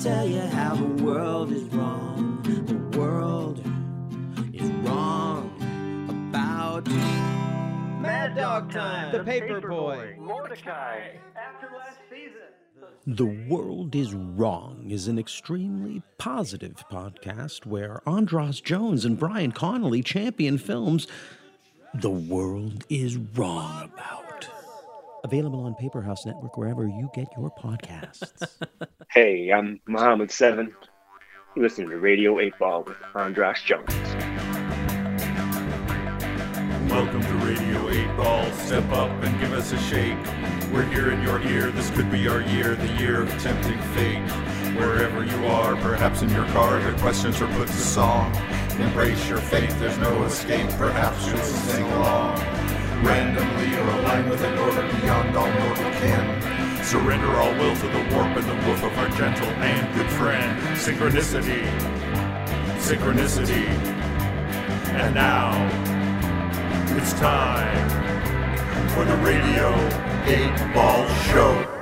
tell you how the world is wrong. The world is wrong about Mad Dog Time. The Paper Boy. Mordecai. After last season. The World is Wrong is an extremely positive podcast where Andras Jones and Brian Connolly champion films the world is wrong about. Available on Paperhouse Network wherever you get your podcasts. Hey, I'm Muhammad Seven. You listen to Radio 8 Ball with Andras Jones. Welcome to Radio 8 Ball. Step up and give us a shake. We're here in your ear. This could be our year, the year of tempting fate. Wherever you are, perhaps in your car, your questions are put to song. Embrace your faith, there's no escape. Perhaps you'll sing along. Randomly or aligned with an order beyond all mortal ken. Surrender all will to the warp and the woof of our gentle and good friend. Synchronicity. Synchronicity. And now, it's time for the Radio 8 Ball Show.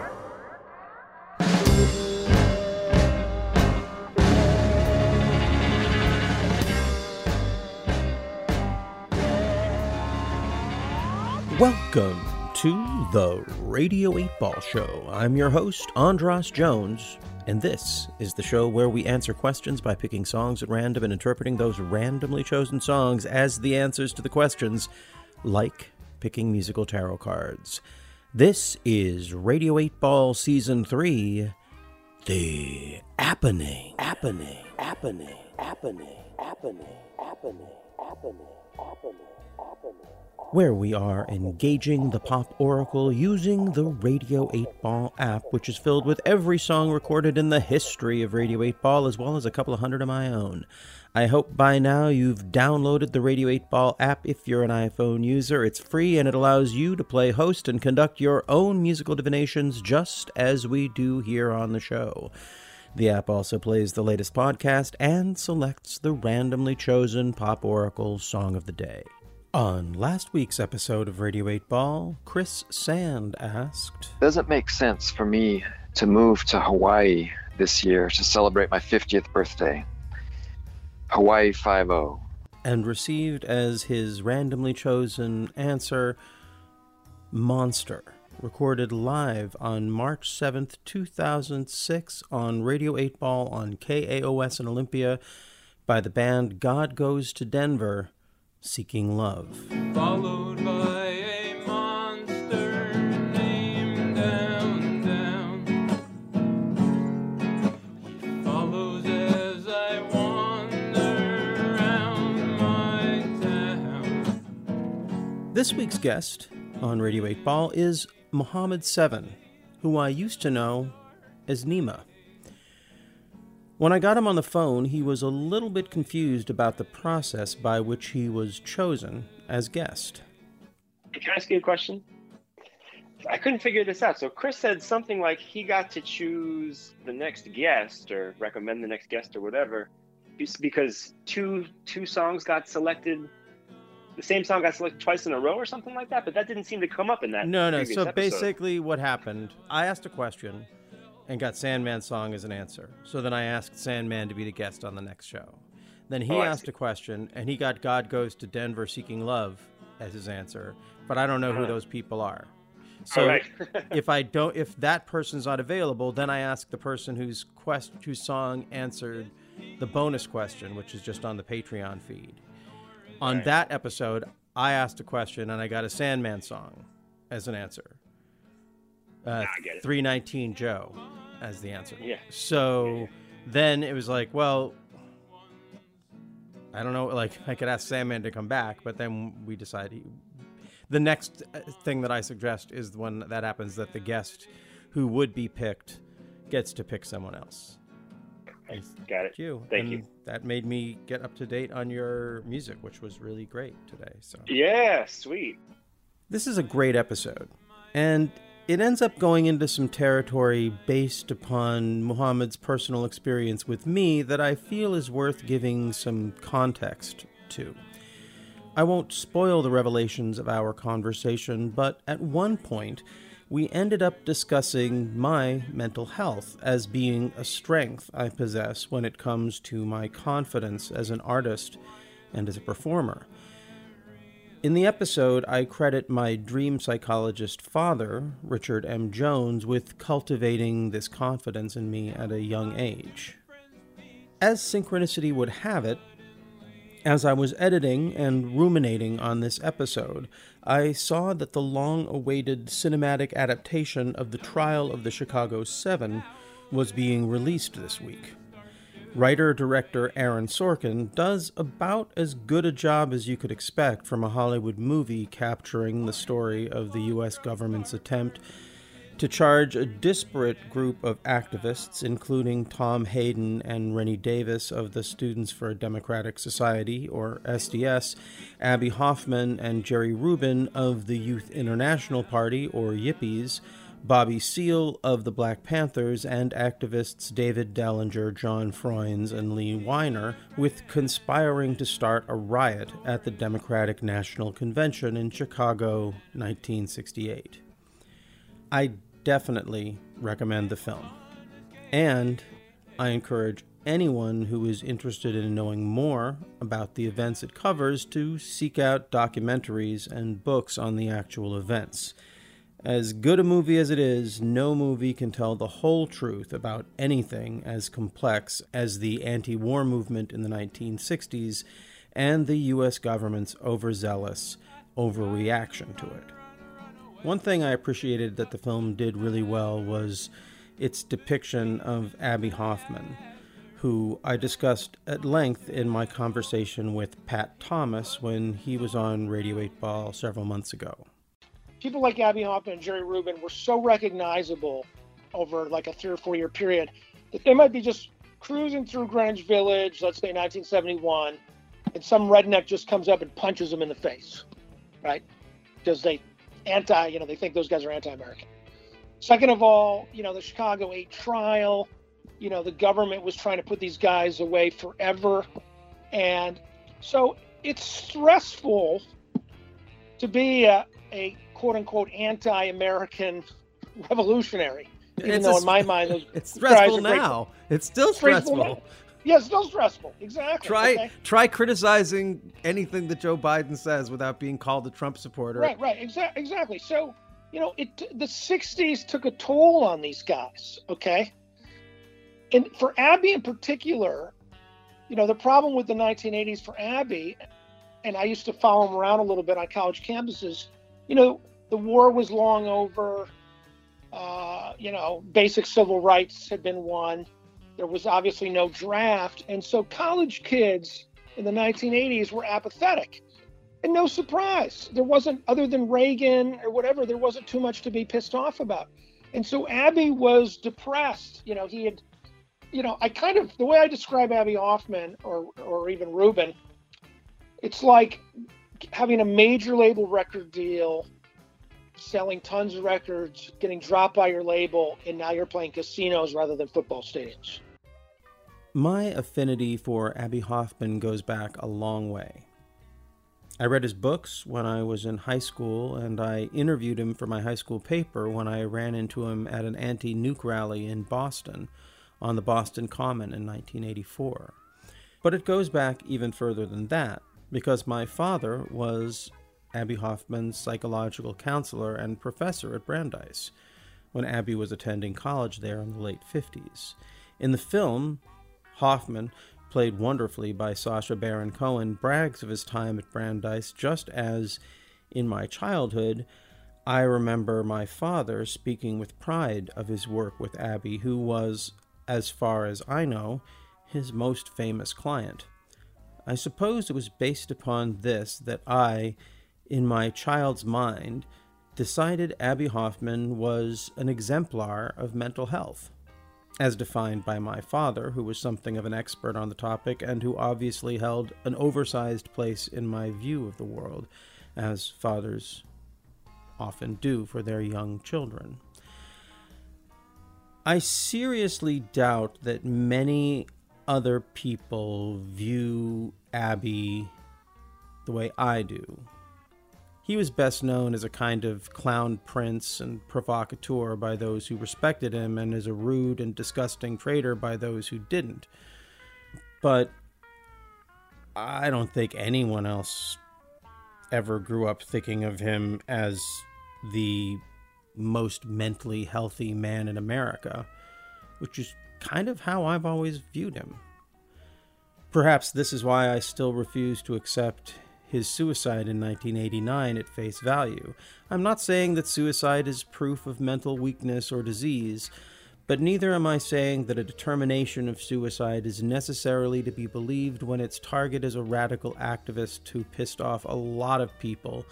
Welcome to the Radio 8 Ball Show. I'm your host, Andras Jones, and this is the show where we answer questions by picking songs at random and interpreting those randomly chosen songs as the answers to the questions, like picking musical tarot cards. This is Radio 8 Ball Season 3 The Appening. Appening. Appening. Appening. Appening. Appening. Appening. Appening. Appening where we are engaging the pop oracle using the Radio 8 Ball app, which is filled with every song recorded in the history of Radio 8 Ball, as well as a couple of hundred of my own. I hope by now you've downloaded the Radio 8 Ball app if you're an iPhone user. It's free and it allows you to play host and conduct your own musical divinations just as we do here on the show. The app also plays the latest podcast and selects the randomly chosen Pop Oracle song of the day. On last week's episode of Radio 8 Ball, Chris Sand asked Does it make sense for me to move to Hawaii this year to celebrate my 50th birthday? Hawaii 5 0. and received as his randomly chosen answer Monster, recorded live on March 7th, 2006 on Radio 8 Ball on KAOS in Olympia by the band God Goes to Denver Seeking Love. Followed by a monster named Down Down. He follows as I wander around my town. This week's guest on Radio 8 Ball is Muhammad Seven, who I used to know as Nima. When I got him on the phone, he was a little bit confused about the process by which he was chosen as guest. Can I ask you a question? I couldn't figure this out. So Chris said something like he got to choose the next guest or recommend the next guest or whatever, because two two songs got selected. The same song got selected twice in a row or something like that, but that didn't seem to come up in that. No, no. So episode. basically, what happened, I asked a question and got Sandman's song as an answer. So then I asked Sandman to be the guest on the next show. Then he Oh, asked a question and he got God Goes to Denver Seeking Love as his answer, but I don't know who Uh-huh. those people are. So right. if I don't, if that person's not available, then I ask the person whose quest, whose song answered the bonus question, which is just on the Patreon feed. On Right. that episode, I asked a question and I got a Sandman song as an answer. Uh, it. 319 Joe as the answer. Yeah. So then it was like, well, I don't know. Like I could ask Sandman to come back, but then we decided he, the next uh, thing that I suggest is when that happens that the guest who would be picked gets to pick someone else. got it. Thank you. Thank and you. That made me get up to date on your music, which was really great today. So Yeah, sweet. this is a great episode, and it ends up going into some territory based upon Muhammad's personal experience with me that I feel is worth giving some context to. I won't spoil the revelations of our conversation, but at one point, we ended up discussing my mental health as being a strength I possess when it comes to my confidence as an artist and as a performer. In the episode, I credit my dream psychologist father, Richard M. Jones, with cultivating this confidence in me at a young age. As synchronicity would have it, as I was editing and ruminating on this episode, I saw that the long awaited cinematic adaptation of The Trial of the Chicago Seven was being released this week. Writer director Aaron Sorkin does about as good a job as you could expect from a Hollywood movie capturing the story of the U.S. government's attempt to charge a disparate group of activists, including Tom Hayden and Rennie Davis of the Students for a Democratic Society, or SDS, Abbie Hoffman and Jerry Rubin of the Youth International Party, or Yippies, Bobby Seale of the Black Panthers, and activists David Dellinger, John Froines, and Lee Weiner, with conspiring to start a riot at the Democratic National Convention in Chicago, 1968. I definitely recommend the film. And I encourage anyone who is interested in knowing more about the events it covers to seek out documentaries and books on the actual events. As good a movie as it is, no movie can tell the whole truth about anything as complex as the anti war movement in the 1960s and the U.S. government's overzealous overreaction to it. One thing I appreciated that the film did really well was its depiction of Abbie Hoffman, who I discussed at length in my conversation with Pat Thomas when he was on Radio 8 Ball several months ago. People like Abbie Hoffman and Jerry Rubin were so recognizable over like a three or four year period that they might be just cruising through Greenwich Village, let's say 1971, and some redneck just comes up and punches them in the face, right? Because they anti, you know, they think those guys are anti-American. Second of all, you know, the Chicago 8 trial, you know, the government was trying to put these guys away forever. And so it's stressful to be a, a quote unquote anti American revolutionary. Even It's though, a in my mind, those It's stressful now. It's still stressful stressful. Yeah, it's still stressful. Exactly. Try okay? try criticizing anything that Joe Biden says without being called a Trump supporter. Right, right, exa- exactly. So, you know, it the '60s took a toll on these guys. Okay, and for Abbie in particular, you know, the problem with the 1980s for Abbie, and I used to follow him around a little bit on college campuses. You know, the war was long over. Uh, you know, basic civil rights had been won. There was obviously no draft, and so college kids in the 1980s were apathetic. And no surprise, there wasn't, other than Reagan or whatever, there wasn't too much to be pissed off about. And so Abbie was depressed. You know, he had, you know, I kind of, the way I describe Abbie Hoffman or, or even Rubin, it's like having a major label record deal, selling tons of records, getting dropped by your label, and now you're playing casinos rather than football stadiums. My affinity for Abbie Hoffman goes back a long way. I read his books when I was in high school, and I interviewed him for my high school paper when I ran into him at an anti nuke rally in Boston on the Boston Common in 1984. But it goes back even further than that, because my father was Abbie Hoffman's psychological counselor and professor at Brandeis when Abbie was attending college there in the late 50s. In the film, Hoffman, played wonderfully by Sacha Baron Cohen, brags of his time at Brandeis, just as in my childhood, I remember my father speaking with pride of his work with Abbie, who was, as far as I know, his most famous client. I suppose it was based upon this that I, in my child's mind, decided Abbie Hoffman was an exemplar of mental health as defined by my father, who was something of an expert on the topic and who obviously held an oversized place in my view of the world, as fathers often do for their young children. I seriously doubt that many other people view Abbie the way I do. He was best known as a kind of clown prince and provocateur by those who respected him, and as a rude and disgusting traitor by those who didn't. But I don't think anyone else ever grew up thinking of him as the most mentally healthy man in America, which is kind of how I've always viewed him. Perhaps this is why I still refuse to accept his suicide in 1989 at face value. I'm not saying that suicide is proof of mental weakness or disease, but neither am I saying that a determination of suicide is necessarily to be believed when its target is a radical activist who pissed off a lot of people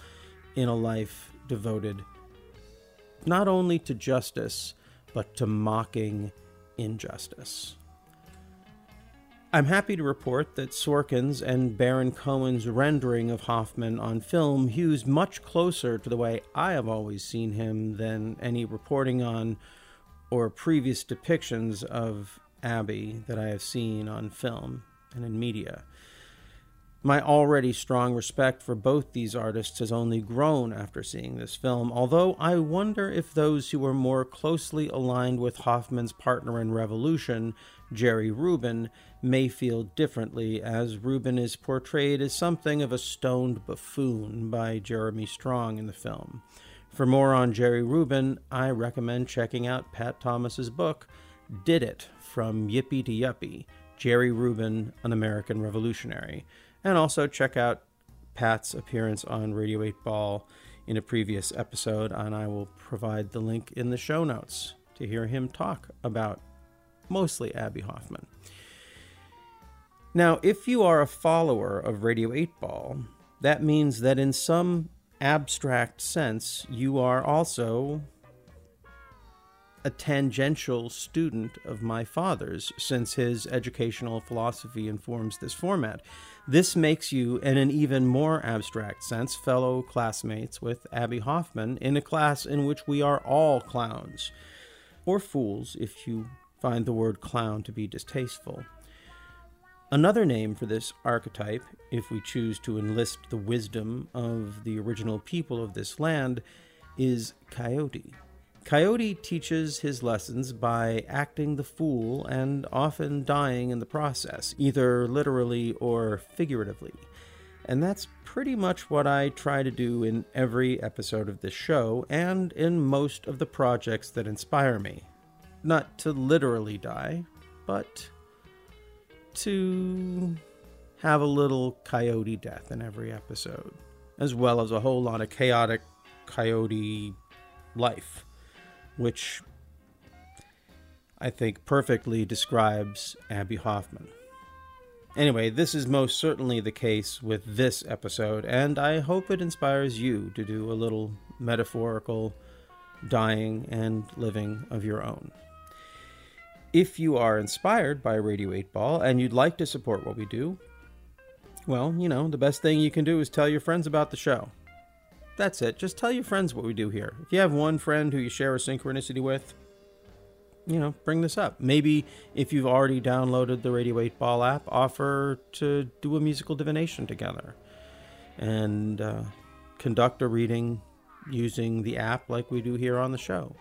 in a life devoted not only to justice, but to mocking injustice. I'm happy to report that Sorkin's and Baron Cohen's rendering of Hoffman on film hews much closer to the way I have always seen him than any reporting on or previous depictions of Abbie that I have seen on film and in media. My already strong respect for both these artists has only grown after seeing this film, although I wonder if those who were more closely aligned with Hoffman's partner in Revolution, Jerry Rubin, may feel differently, as Rubin is portrayed as something of a stoned buffoon by Jeremy Strong in the film. For more on Jerry Rubin, I recommend checking out Pat Thomas's book, Did It From Yippie to Yuppie Jerry Rubin, an American Revolutionary. And also check out Pat's appearance on Radio 8 Ball in a previous episode, and I will provide the link in the show notes to hear him talk about mostly Abbie Hoffman. Now, if you are a follower of Radio 8 Ball, that means that in some abstract sense, you are also a tangential student of my father's, since his educational philosophy informs this format. This makes you, in an even more abstract sense, fellow classmates with Abbie Hoffman in a class in which we are all clowns, or fools if you find the word clown to be distasteful. Another name for this archetype, if we choose to enlist the wisdom of the original people of this land, is coyote. Coyote teaches his lessons by acting the fool and often dying in the process, either literally or figuratively. And that's pretty much what I try to do in every episode of this show and in most of the projects that inspire me. Not to literally die, but to have a little coyote death in every episode, as well as a whole lot of chaotic coyote life, which I think perfectly describes Abbie Hoffman. Anyway, this is most certainly the case with this episode, and I hope it inspires you to do a little metaphorical dying and living of your own. If you are inspired by Radio 8 Ball and you'd like to support what we do, well, you know, the best thing you can do is tell your friends about the show. That's it. Just tell your friends what we do here. If you have one friend who you share a synchronicity with, you know, bring this up. Maybe if you've already downloaded the Radio 8 Ball app, offer to do a musical divination together and uh, conduct a reading using the app like we do here on the show.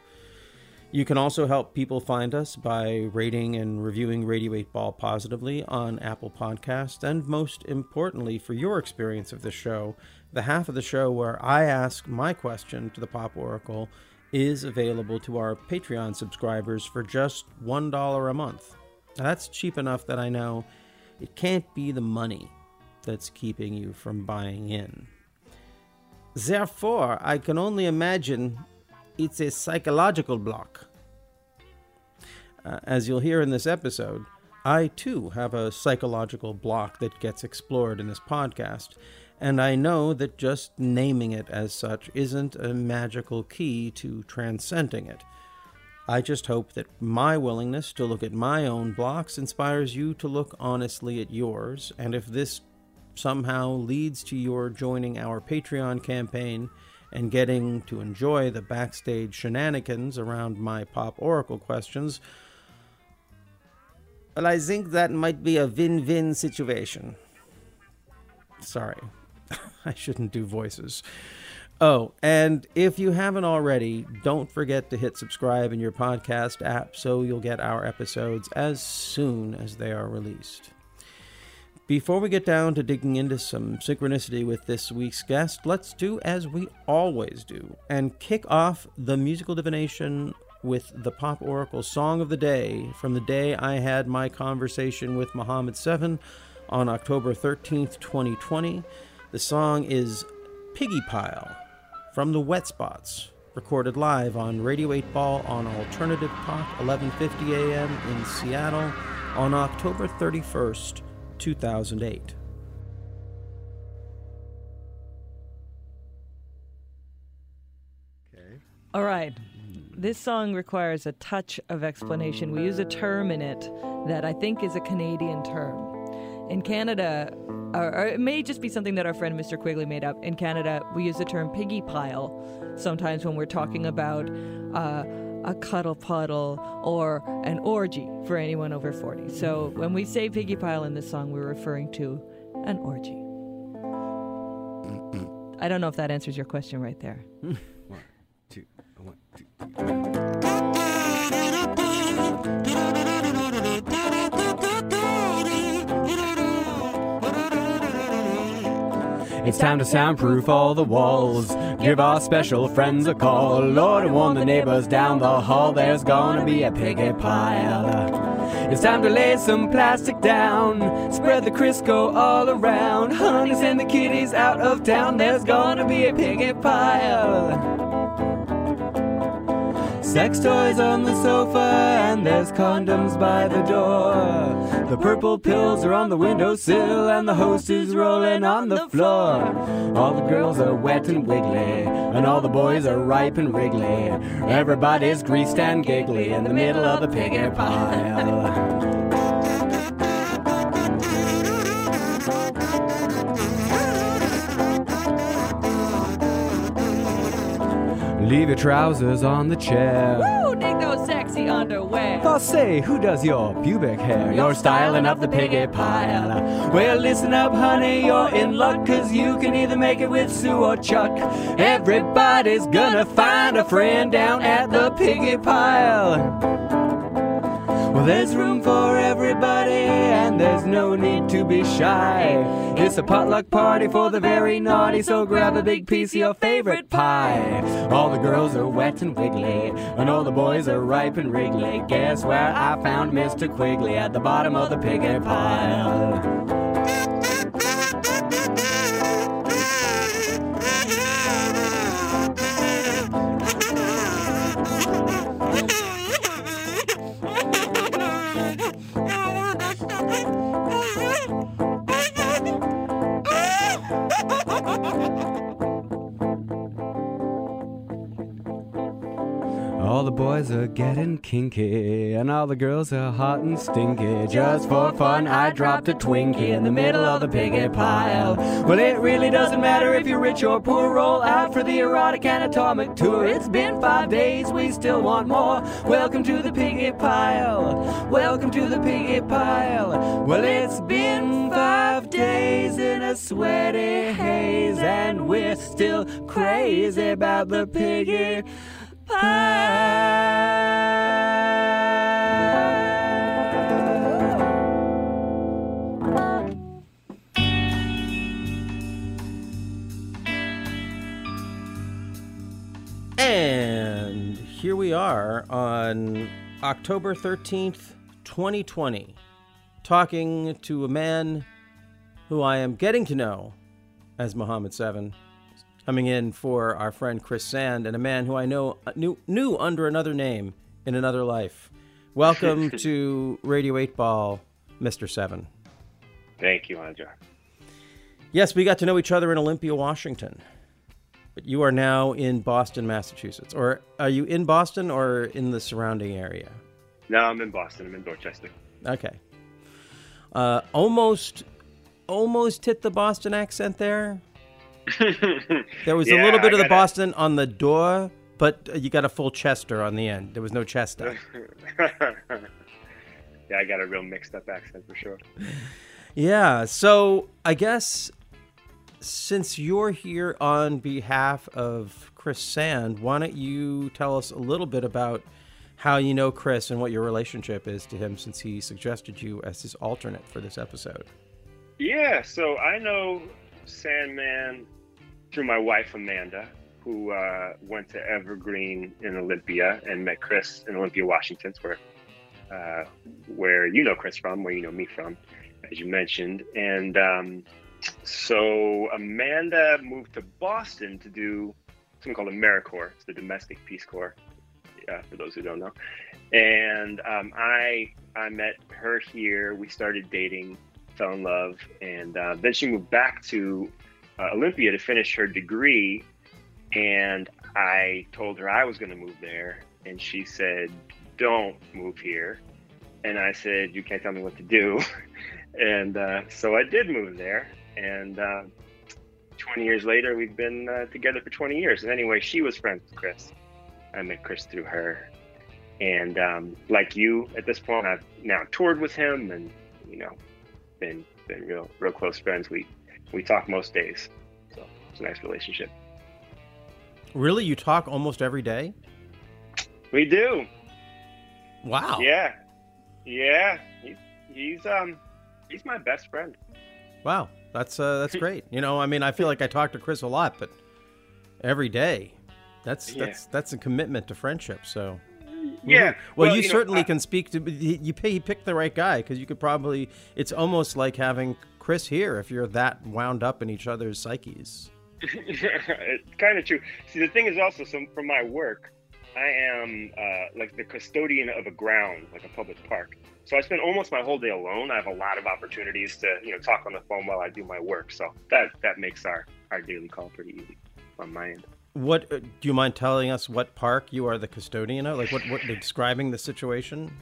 You can also help people find us by rating and reviewing Radio 8 Ball positively on Apple Podcasts, and most importantly, for your experience of the show, the half of the show where I ask my question to the Pop Oracle is available to our Patreon subscribers for just $1 a month. Now, that's cheap enough that I know it can't be the money that's keeping you from buying in. Therefore, I can only imagine it's a psychological block. Uh, as you'll hear in this episode, I too have a psychological block that gets explored in this podcast, and I know that just naming it as such isn't a magical key to transcending it. I just hope that my willingness to look at my own blocks inspires you to look honestly at yours, and if this somehow leads to your joining our Patreon campaign and getting to enjoy the backstage shenanigans around my Pop Oracle questions, well, I think that might be a win win situation. Sorry, I shouldn't do voices. Oh, and if you haven't already, don't forget to hit subscribe in your podcast app so you'll get our episodes as soon as they are released. Before we get down to digging into some synchronicity with this week's guest, let's do as we always do and kick off the musical divination with the Pop Oracle Song of the Day from the day I had my conversation with Muhammad Seven on October 13th, 2020. The song is Piggy Pile from the Wet Spots, recorded live on Radio 8 Ball on Alternative Pop, 11:50 a.m. in Seattle on October 31st, 2008. Okay. All right. This song requires a touch of explanation. We use a term in it that I think is a Canadian term. In Canada, or, it may just be something that our friend Mr. Quigley made up. In Canada, we use the term piggy pile sometimes when we're talking about uh, a cuddle puddle or an orgy for anyone over 40. So when we say piggy pile in this song, we're referring to an orgy. I don't know if that answers your question right there. Two, one, two, three. It's time to soundproof all the walls. Give our special friends a call. Lord, warn the neighbors down the hall. There's gonna be a piggy pile. It's time to lay some plastic down. Spread the Crisco all around. Honey, send the kitties out of town. There's gonna be a piggy pile. Sex toys on the sofa, and there's condoms by the door. The purple pills are on the windowsill, and the host is rolling on the floor. All the girls are wet and wiggly, and all the boys are ripe and wriggly. Everybody's greased and giggly in the middle of the piggy pile. Leave your trousers on the chair. Woo! Dig those sexy underwear. I say, who does your pubic hair? You're styling up the piggy pile. Well, listen up, honey, you're in luck, cause you can either make it with Sue or Chuck. Everybody's gonna find a friend down at the piggy pile. There's room for everybody, and there's no need to be shy. It's a potluck party for the very naughty, so grab a big piece of your favorite pie. All the girls are wet and wiggly, and all the boys are ripe and wriggly. Guess where I found Mr. Quigley? At the bottom of the piggy pile. All the boys are getting kinky, and all the girls are hot and stinky. Just for fun, I dropped a Twinkie in the middle of the piggy pile. Well, it really doesn't matter if you're rich or poor. Roll out for the erotic and atomic tour. It's been five days, we still want more. Welcome to the piggy pile. Welcome to the piggy pile. Well, it's been five days in a sweaty haze, and we're still crazy about the piggy. And here we are on October 13th, 2020, talking to a man who I am getting to know as Muhammad Seven, coming in for our friend Chris Sand, and a man who I know uh, knew, knew under another name in another life. Welcome to Radio 8 Ball, Mr. Seven. Thank you, Andra. Yes, we got to know each other in Olympia, Washington. But you are now in Boston, Massachusetts. Or are you in Boston or in the surrounding area? No, I'm in Boston. I'm in Dorchester. Okay. Uh, almost, almost hit the Boston accent there. There was a little bit I of the Boston on the door, but you got a full Chester on the end. There was no Chester. yeah, I got a real mixed up accent for sure. yeah. So I guess since you're here on behalf of Chris Sand, why don't you tell us a little bit about how you know Chris and what your relationship is to him since he suggested you as his alternate for this episode? Yeah, so I know Sandman through my wife Amanda, who uh, went to Evergreen in Olympia and met Chris in Olympia, Washington, where uh, where you know Chris from, where you know me from, as you mentioned. And um, so Amanda moved to Boston to do something called AmeriCorps, it's the Domestic Peace Corps, uh, for those who don't know. And um, I I met her here. We started dating, fell in love, and uh, then she moved back to uh, Olympia to finish her degree. And I told her I was going to move there, and she said, "Don't move here." And I said, "You can't tell me what to do." and uh, so I did move there, and uh, 20 years later, we've been uh, together for 20 years. And anyway, she was friends with Chris. I met Chris through her, and um, like you, at this point, I've now toured with him, and you know, been been real real close friends. We we talk most days, so it's a nice relationship. Really, you talk almost every day? We do. Wow. Yeah, yeah. He's he's um he's my best friend. Wow, that's uh, that's great. You know, I mean, I feel like I talk to Chris a lot, but every day, that's Yeah. that's that's a commitment to friendship. So. Yeah. Woohoo. Well, you, know, certainly I- can speak to. You you pay, you picked the right guy because you could probably. It's almost like having Chris here if you're that wound up in each other's psyches. it's kind of true. See, the thing is also, so from my work, I am uh, like the custodian of a ground, like a public park. So I spend almost my whole day alone. I have a lot of opportunities to, you know, talk on the phone while I do my work. So that that makes our our daily call pretty easy on my end. What uh, do you mind telling us? What park you are the custodian of? Like what? What describing the situation?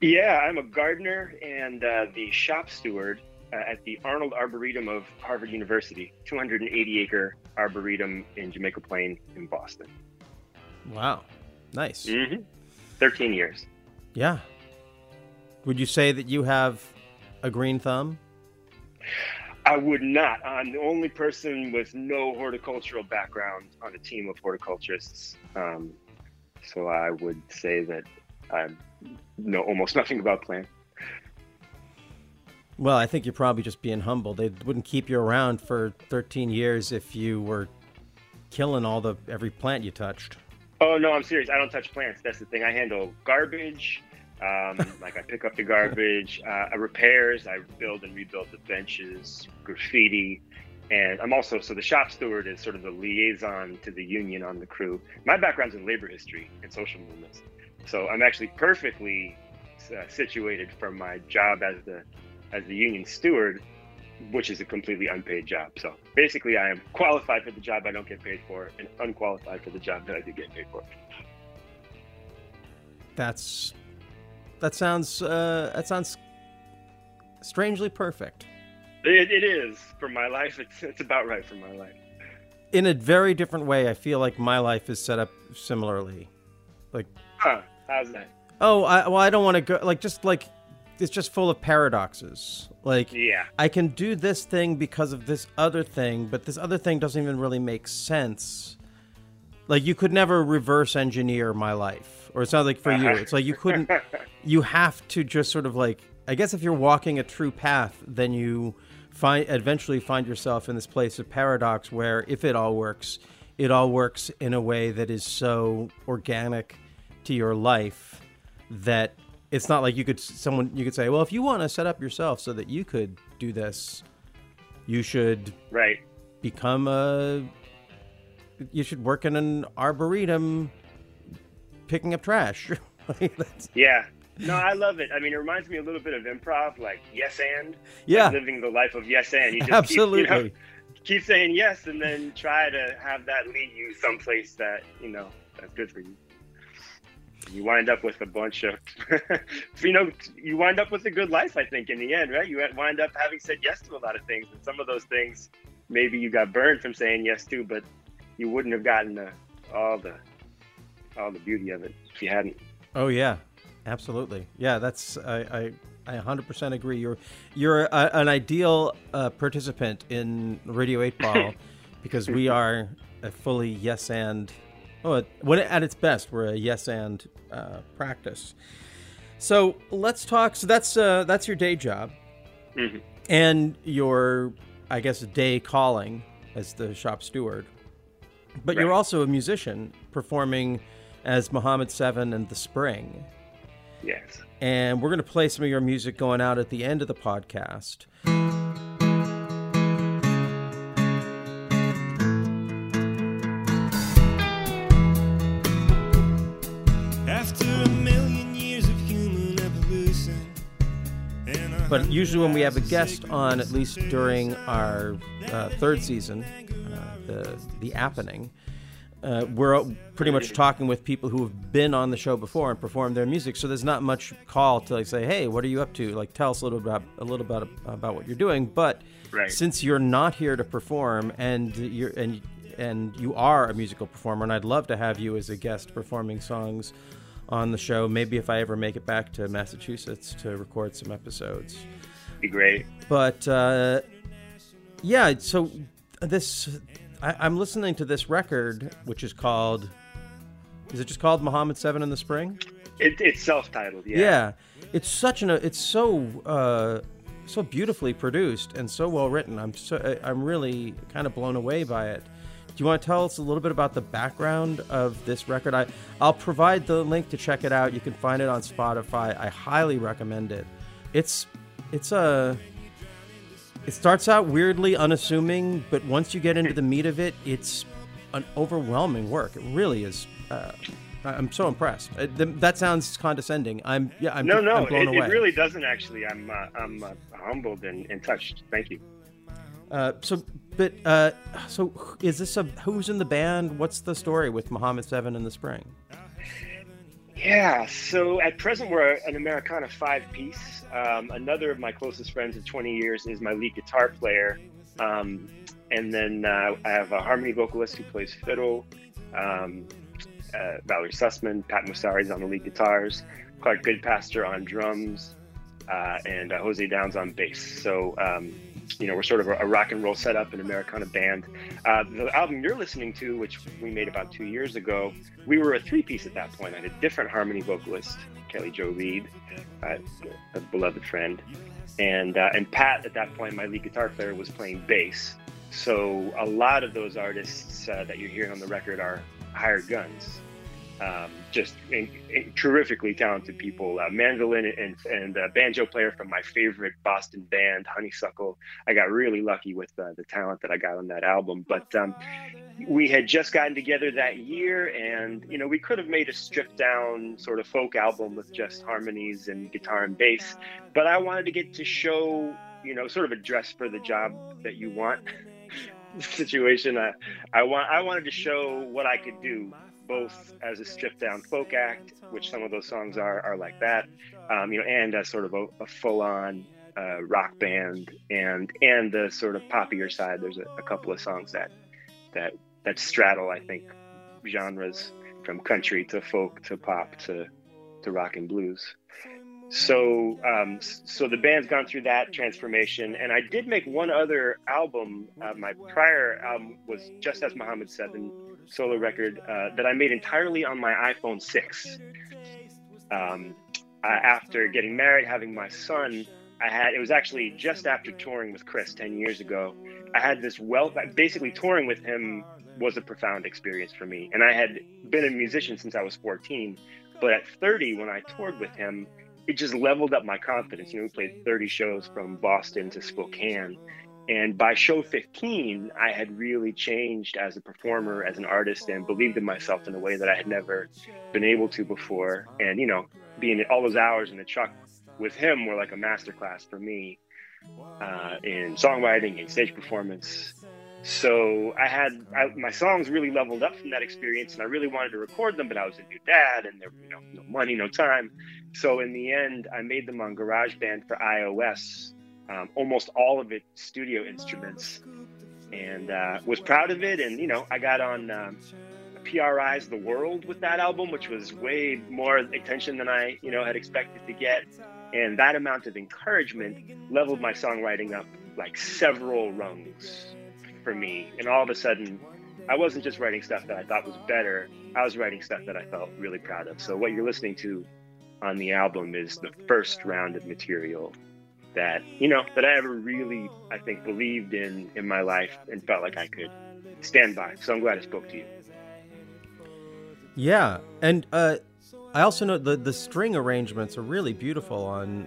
Yeah, I'm a gardener and uh, the shop steward at the Arnold Arboretum of Harvard University, 280 acre arboretum in Jamaica Plain in Boston. Wow, nice. hmm 13 years. Yeah. Would you say that you have a green thumb? I would not. I'm the only person with no horticultural background on a team of horticulturists. Um, so I would say that I know almost nothing about plants. Well, I think you're probably just being humble. They wouldn't keep you around for 13 years if you were killing all the every plant you touched. Oh no, I'm serious. I don't touch plants. That's the thing. I handle garbage. Um, like I pick up the garbage, uh, I repairs. I build and rebuild the benches, graffiti, and I'm also so the shop steward is sort of the liaison to the union on the crew. My background's in labor history and social movements, so I'm actually perfectly uh, situated for my job as the as the union steward, which is a completely unpaid job. So basically, I am qualified for the job I don't get paid for, and unqualified for the job that I do get paid for. That's that sounds uh, that sounds strangely perfect. It, it is for my life. It's it's about right for my life. In a very different way, I feel like my life is set up similarly. Like, Huh? How's that? oh, I, well, I don't want to go. Like, just like it's just full of paradoxes. Like, Yeah. I can do this thing because of this other thing, but this other thing doesn't even really make sense. Like you could never reverse engineer my life, or it's not like for you. Uh-huh. It's like you couldn't. You have to just sort of like. I guess if you're walking a true path, then you find eventually find yourself in this place of paradox where if it all works, it all works in a way that is so organic to your life that it's not like you could someone you could say, well, if you want to set up yourself so that you could do this, you should Right. become a you should work in an arboretum picking up trash. Yeah. No, I love it. I mean, it reminds me a little bit of improv, like yes and. Yeah. Like living the life of yes and. You just Absolutely. Keep, you know, keep saying yes, and then try to have that lead you someplace that you know that's good for you. You wind up with a bunch of, you know, you wind up with a good life. I think in the end, right? You wind up having said yes to a lot of things, and some of those things, maybe you got burned from saying yes to, but you wouldn't have gotten the, all the, all the beauty of it if you hadn't. Oh yeah, absolutely. Yeah, that's I, I I 100% agree. You're you're a, an ideal uh, participant in Radio 8 Ball because we are a fully yes and oh, when at its best, we're a yes and uh, practice. So let's talk. So that's uh, that's your day job Mhm. and your, I guess, day calling as the shop steward. But you're also a musician performing as Muhammad Seven and the Spring. Yes. And we're going to play some of your music going out at the end of the podcast. But usually, when we have a guest on, at least during our uh, third season, uh, the the appening, uh, we're pretty much talking with people who have been on the show before and performed their music. So there's not much call to like say, "Hey, what are you up to?" Like, tell us a little about a little about about what you're doing. But Right. since you're not here to perform, and you're and and you are a musical performer, and I'd love to have you as a guest performing songs on the show. Maybe if I ever make it back to Massachusetts to record some episodes. Be great. But uh, yeah, so this I, I'm listening to this record, which is called. Is it just called Muhammad Seven in the Spring? It, it's self-titled. Yeah. Yeah, it's such an it's so uh, so beautifully produced and so well written. I'm so I'm really kind of blown away by it. Do you want to tell us a little bit about the background of this record? I I'll provide the link to check it out. You can find it on Spotify. I highly recommend it. It's it's a it starts out weirdly unassuming, but once you get into the meat of it, it's an overwhelming work. It really is. Uh, I'm so impressed. Uh, th- that sounds condescending. I'm yeah. I'm no, I'm no, blown it, it really doesn't actually. I'm uh, I'm uh, humbled and, and touched. Thank you. Uh, so, but uh, so is this a who's in the band? What's the story with Muhammad Seven in the Spring? Yeah, so at present we're an Americana five piece. Um, another of my closest friends of 20 years is my lead guitar player. Um, and then uh, I have a harmony vocalist who plays fiddle, um, uh, Valerie Sussman, Pat Musari's on the lead guitars, Clark Goodpaster on drums, uh, and uh, Jose Downs on bass. So, um, you know, we're sort of a, a rock and roll setup, an Americana band. Uh, the album you're listening to, which we made about two years ago, we were a three piece at that point. I had a different harmony vocalist, Kelly Joe Reed, uh, a beloved friend, and uh, and Pat at that point, my lead guitar player, was playing bass. So a lot of those artists uh, that you're hearing on the record are hired guns. Um, just in, in terrifically talented people. Uh, mandolin and, and uh, banjo player from my favorite Boston band, Honeysuckle. I got really lucky with uh, the talent that I got on that album. But um, we had just gotten together that year, and you know we could have made a stripped down sort of folk album with just harmonies and guitar and bass. But I wanted to get to show, you know, sort of a dress for the job that you want situation. I, I want I wanted to show what I could do both as a stripped down folk act, which some of those songs are are like that, um, you know, and as sort of a, a full on uh, rock band, and and the sort of poppier side. There's a, a couple of songs that that that straddle, I think, genres from country to folk to pop to to rock and blues. So, um, so the band's gone through that transformation, and I did make one other album. Uh, my prior album was just as Muhammad Seven solo record uh, that I made entirely on my iPhone six. Um, uh, after getting married, having my son, I had it was actually just after touring with Chris ten years ago. I had this wealth. Basically, touring with him was a profound experience for me, and I had been a musician since I was 14. But at 30, when I toured with him, it just leveled up my confidence. You know, we played 30 shows from Boston to Spokane. And by show 15, I had really changed as a performer, as an artist, and believed in myself in a way that I had never been able to before. And, you know, being all those hours in the truck with him were like a masterclass for me uh, in songwriting and stage performance. So I had I, my songs really leveled up from that experience, and I really wanted to record them, but I was a new dad, and there, you know, no money, no time. So in the end, I made them on GarageBand for iOS, um, almost all of it studio instruments, and uh, was proud of it. And you know, I got on um, PRI's The World with that album, which was way more attention than I, you know, had expected to get. And that amount of encouragement leveled my songwriting up like several rungs for me. And all of a sudden, I wasn't just writing stuff that I thought was better, I was writing stuff that I felt really proud of. So, what you're listening to on the album is the first round of material that, you know, that I ever really, I think, believed in in my life and felt like I could stand by. So, I'm glad I spoke to you. Yeah, and uh, I also know the the string arrangements are really beautiful on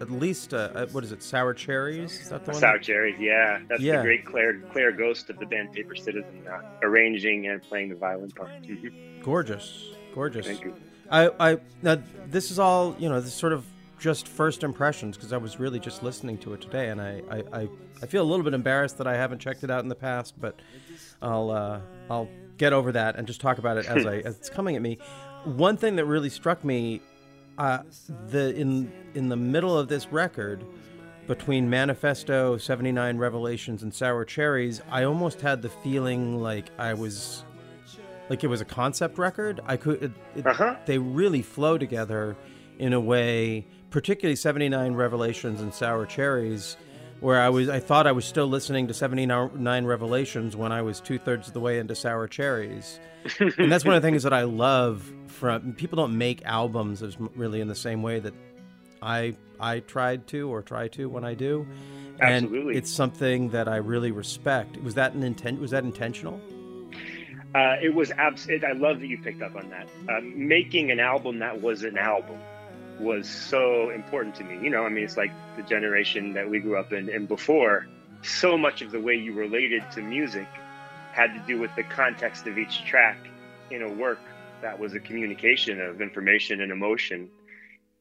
at least uh, uh, what is it, Sour Cherries? Is that the one? Sour Cherries, yeah. That's Yeah. the great Claire Claire Ghost of the band Paper Citizen, uh, arranging and playing the violin part. Mhm. Gorgeous, gorgeous. Thank you. I, I now this is all you know. This sort of just first impressions because I was really just listening to it today, and I, I, I, I feel a little bit embarrassed that I haven't checked it out in the past, but I'll uh, I'll get over that and just talk about it as I as it's coming at me. One thing that really struck me, uh, the in in the middle of this record, between Manifesto, 79 Revelations, and Sour Cherries, I almost had the feeling like I was like it was a concept record. I could it, it, Uh-huh. they really flow together in a way, particularly 79 Revelations and Sour Cherries, where I was I thought I was still listening to 79 Revelations when I was two thirds of the way into Sour Cherries. and that's one of the things that I love from people don't make albums as really in the same way that I I tried to or try to when I do. And Absolutely. it's something that I really respect. Was that an intent was that intentional? Uh, it was abs- it, I love that you picked up on that. Um, making an album that was an album was so important to me. You know, I mean, it's like the generation that we grew up in, and before, so much of the way you related to music had to do with the context of each track in a work that was a communication of information and emotion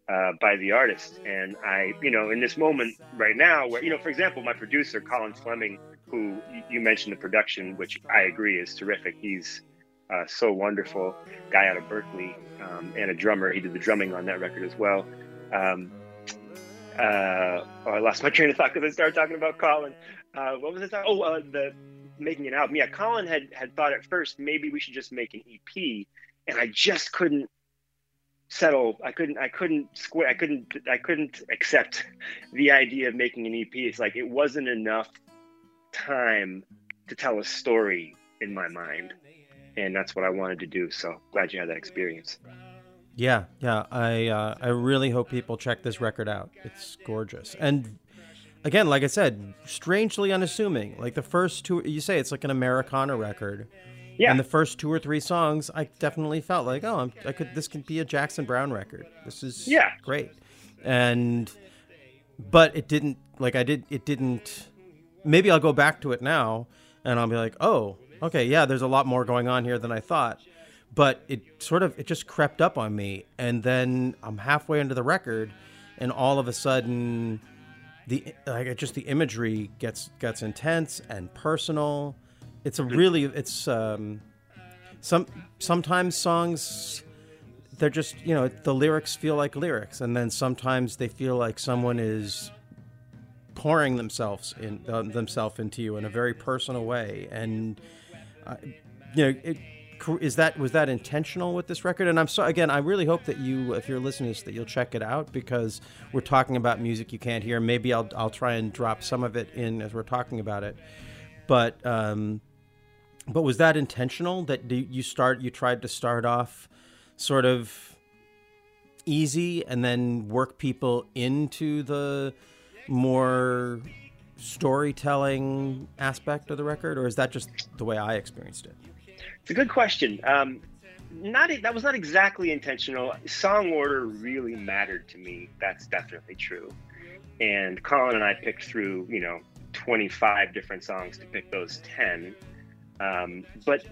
uh, by the artist. And I, you know, in this moment right now, where, you know, for example, my producer, Colin Fleming, who you mentioned the production, which I agree is terrific. He's uh, so wonderful, guy out of Berkeley, um, and a drummer. He did the drumming on that record as well. Um, uh, oh, I lost my train of thought because I started talking about Colin. Uh, what was it? Oh, uh, the making an album. Yeah, Colin had had thought at first maybe we should just make an EP, and I just couldn't settle. I couldn't. I couldn't square. I couldn't. I couldn't accept the idea of making an EP. It's like it wasn't enough time to tell a story in my mind, and that's what I wanted to do. So glad you had that experience. Yeah, yeah. I uh, I really hope people check this record out. It's gorgeous. And again, like I said, strangely unassuming. Like the first two, you say it's like an Americana record. Yeah. And the first two or three songs, I definitely felt like, oh, I'm, I could. This could be a Jackson Browne record. This is Yeah. great. And but it didn't. Like I did. It didn't. Maybe I'll go back to it now, and I'll be like, oh, okay, yeah. There's a lot more going on here than I thought but it sort of it just crept up on me and then i'm halfway into the record and all of a sudden the like just the imagery gets gets intense and personal it's a really it's um some sometimes songs they're just you know the lyrics feel like lyrics and then sometimes they feel like someone is pouring themselves in uh, themselves into you in a very personal way and uh, you know it, is that was that intentional with this record? And i'm so again i really hope that you if you're listening to this that you'll check it out because we're talking about music you can't hear. Maybe i'll, I'll try and drop some of it in as we're talking about it. But um but was that intentional that you start you tried to start off sort of easy and then work people into the more storytelling aspect of the record or is that just the way i experienced it It's a good question. Um, not that was not exactly intentional. Song order really mattered to me. That's definitely true. And Colin and I picked through, you know, 25 different songs to pick those 10. Um, but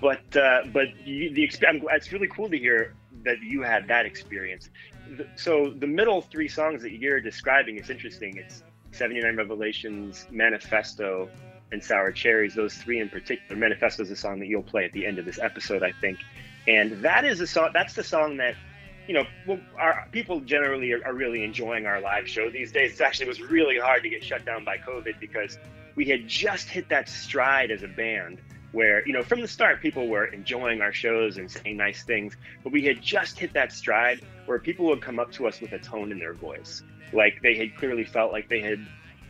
but uh, but you, the exp- I'm it's really cool to hear that you had that experience. The, so the middle three songs that you're describing, it's interesting. It's 79 Revelations, Manifesto, and Sour Cherries. Those three in particular. Manifesto is a song that you'll play at the end of this episode, I think. And that is a song. That's the song that you know, well, our people generally are, are really enjoying our live show these days. It actually was really hard to get shut down by COVID because we had just hit that stride as a band where you know from the start people were enjoying our shows and saying nice things but we had just hit that stride where people would come up to us with a tone in their voice. Like they had clearly felt like they had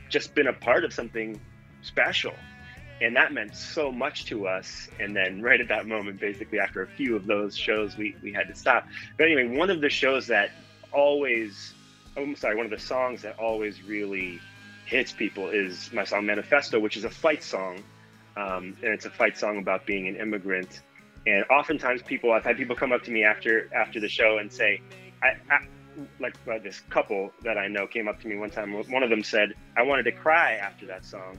just been a part of something special. And that meant so much to us. And then right at that moment basically after a few of those shows we, we had to stop. But anyway one of the shows that always oh, i'm sorry one of the songs that always really hits people is my song manifesto which is a fight song um, and it's a fight song about being an immigrant. And oftentimes, people I've had people come up to me after after the show and say, I, I like uh, this couple that I know came up to me one time. One of them said, "I wanted to cry after that song,"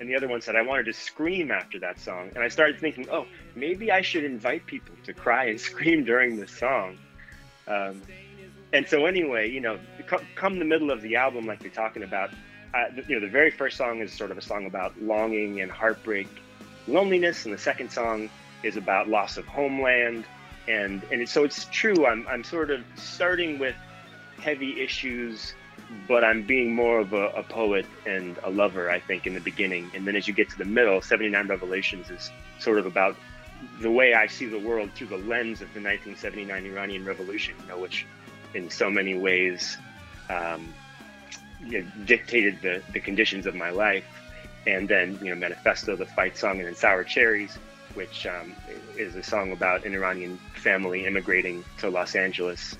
and the other one said, "I wanted to scream after that song." And I started thinking, "Oh, maybe I should invite people to cry and scream during this song." Um, and so, anyway, you know, come, the middle of the album, like you're talking about, uh, you know, the very first song is sort of a song about longing and heartbreak, loneliness, and the second song is about loss of homeland, and and it, so it's true. I'm I'm sort of starting with heavy issues, but I'm being more of a, a poet and a lover, I think, in the beginning, and then as you get to the middle, 79 Revelations is sort of about the way I see the world through the lens of the 1979 Iranian Revolution, you know, which in so many ways. Um, you know, dictated the, the conditions of my life. And then, you know, Manifesto, the fight song, and then Sour Cherries, which um, is a song about an Iranian family immigrating to Los Angeles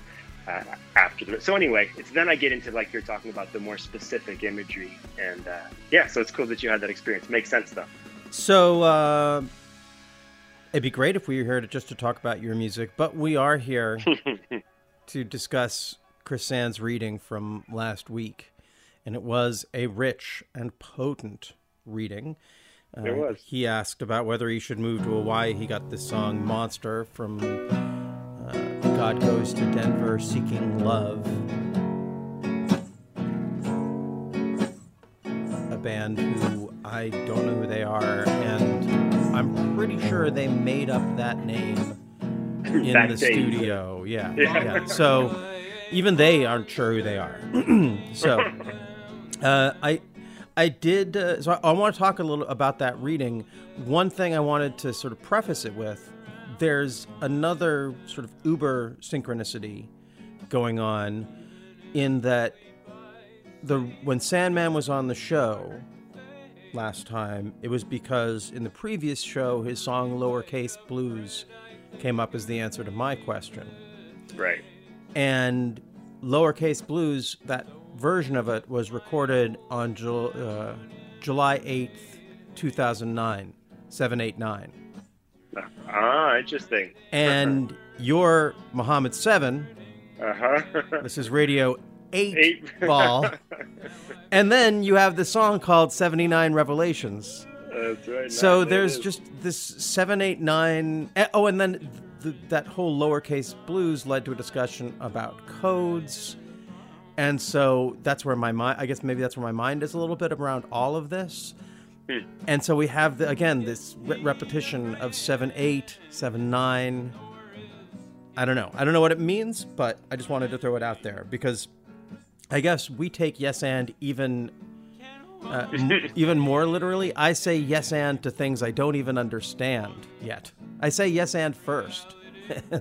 uh, after the. So anyway, it's then I get into like you're talking about the more specific imagery, and uh, yeah, so it's cool that you had that experience. Makes sense though. So uh, it'd be great if we were here to, just to talk about your music, but we are here to discuss Chris Sand's reading from last week, and it was a rich and potent reading. Uh, It was. He asked about whether he should move to Hawaii. He got this song "Monster" from uh, "God Goes to Denver Seeking Love," a band who I don't know who they are, and I'm pretty sure they made up that name in the studio. Yeah, Yeah. yeah. So even they aren't sure who they are. so uh, I I did. Uh, so I, I want to talk a little about that reading. One thing I wanted to sort of preface it with: there's another sort of uber synchronicity going on in that the when Sandman was on the show last time, it was because in the previous show his song "Lowercase Blues" came up as the answer to my question Right. and lowercase blues that version of it was recorded on Jul- uh, july 8th 2009 789 Ah, interesting. and your muhammad 7 Uh huh. this is radio 8, Eight. ball and then you have the song called 79 revelations That's right. so there's just this 789 eh, oh and then th- that whole lowercase blues led to a discussion about codes and so that's where my mind i guess maybe that's where my mind is a little bit around all of this Hmm. and so we have the, again this re- repetition of 7 8 7 9 i don't know i don't know what it means but i just wanted to throw it out there because i guess we take yes and even uh, m- even more literally, I say yes and to things I don't even understand yet. I say yes and first.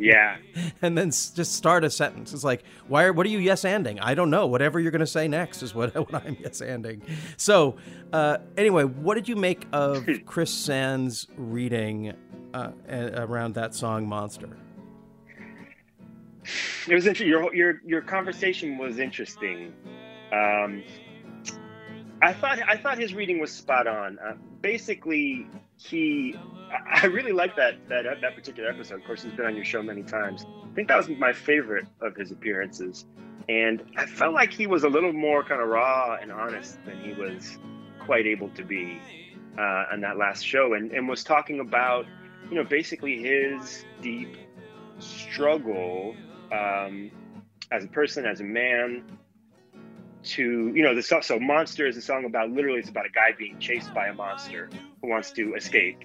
Yeah. and then just start a sentence. It's like, why? Are, what are you yes anding? I don't know. Whatever you're going to say next is what, what I'm yes anding. So, uh, anyway, what did you make of Chris Sands' reading uh, around that song "Monster"? it was interesting. Your your your conversation was interesting. Um, I thought I thought his reading was spot on. Uh, basically, he I really like that that that particular episode. Of course, he's been on your show many times. I think that was my favorite of his appearances, and I felt like he was a little more kind of raw and honest than he was quite able to be uh, on that last show, and and was talking about you know basically his deep struggle um, as a person, as a man, to you know the so, so monster is a song about literally it's about a guy being chased by a monster who wants to escape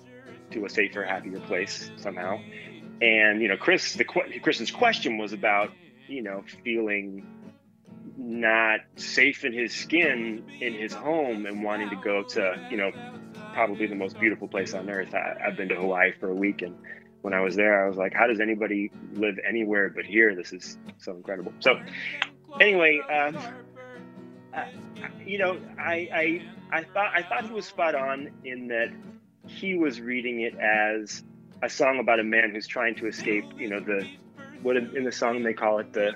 to a safer, happier place somehow. And you know, Chris, the Chris's question was about you know feeling not safe in his skin in his home and wanting to go to you know probably the most beautiful place on earth. I, i've been to hawaii for a week and when i was there i was like how does anybody live anywhere but here? This is so incredible. So anyway um, I, you know I, I i thought i thought he was spot on in that he was reading it as a song about a man who's trying to escape you know the what in in the song they call it the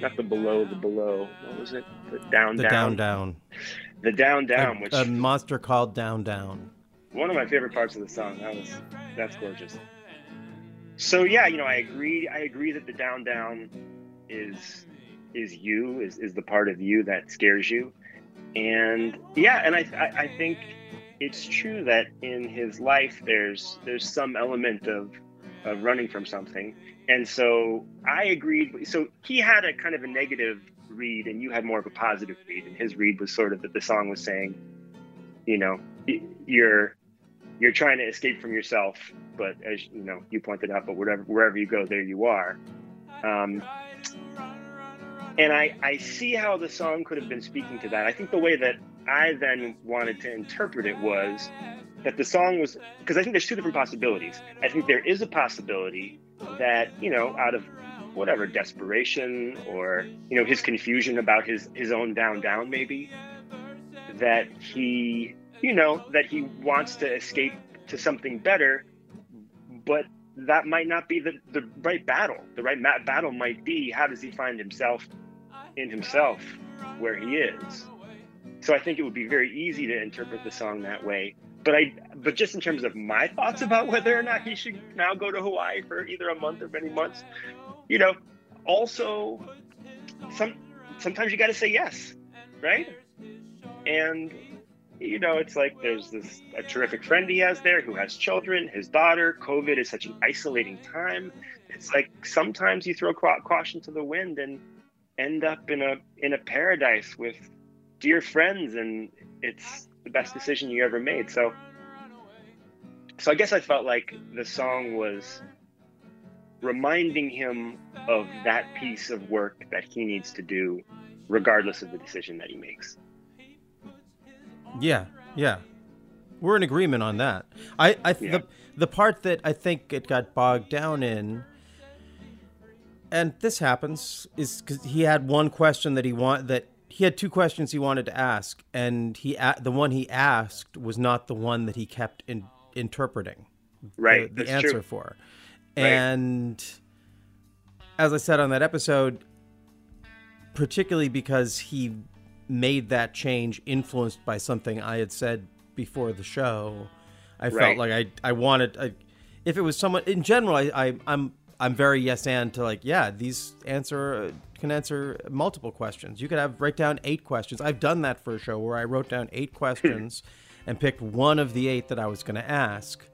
not the below the below what was it the down The down, down down. the down down a, which a monster called down down. one of my favorite parts of the song that was that's gorgeous so yeah you know i agree i agree that the down down is is you is, is the part of you that scares you. And yeah and I, I i think it's true that in his life there's there's some element of of running from something. And so i agreed so he had a kind of a negative read and you had more of a positive read. And his read was sort of that the song was saying you know you're you're trying to escape from yourself but as you know you pointed out but wherever wherever you go there you are. Um, and I, I see how the song could have been speaking to that. I think the way that I then wanted to interpret it was that the song was because I think there's two different possibilities. I think there is a possibility that, you know, out of whatever desperation or, you know, his confusion about his his own down down maybe, that he, you know, that he wants to escape to something better, but that might not be the, the right battle. The right ma- battle might be how does he find himself in himself where he is. So I think it would be very easy to interpret the song that way. But I but just in terms of my thoughts about whether or not he should now go to Hawaii for either a month or many months, you know, also some sometimes you got to say yes, right? And you know, it's like there's this a terrific friend he has there who has children, his daughter. COVID is such an isolating time. It's like sometimes you throw caution to the wind and end up in a in a paradise with dear friends, and it's the best decision you ever made. So, so I guess I felt like the song was reminding him of that piece of work that he needs to do, regardless of the decision that he makes. Yeah, yeah. We're in agreement on that. I, I Yeah. the the part that I think it got bogged down in, and this happens, is because he had one question that he want that he had two questions he wanted to ask, and he a- the one he asked was not the one that he kept in, interpreting Right, the, the answer true. for, Right. and as I said on that episode, particularly because he made that change influenced by something I had said before the show. I felt like I I wanted I, if it was someone in general I, I I'm I'm very yes and to like yeah these answer can answer multiple questions. You could have write down eight questions. I've done that for a show where I wrote down eight questions and picked one of the eight that I was going to ask,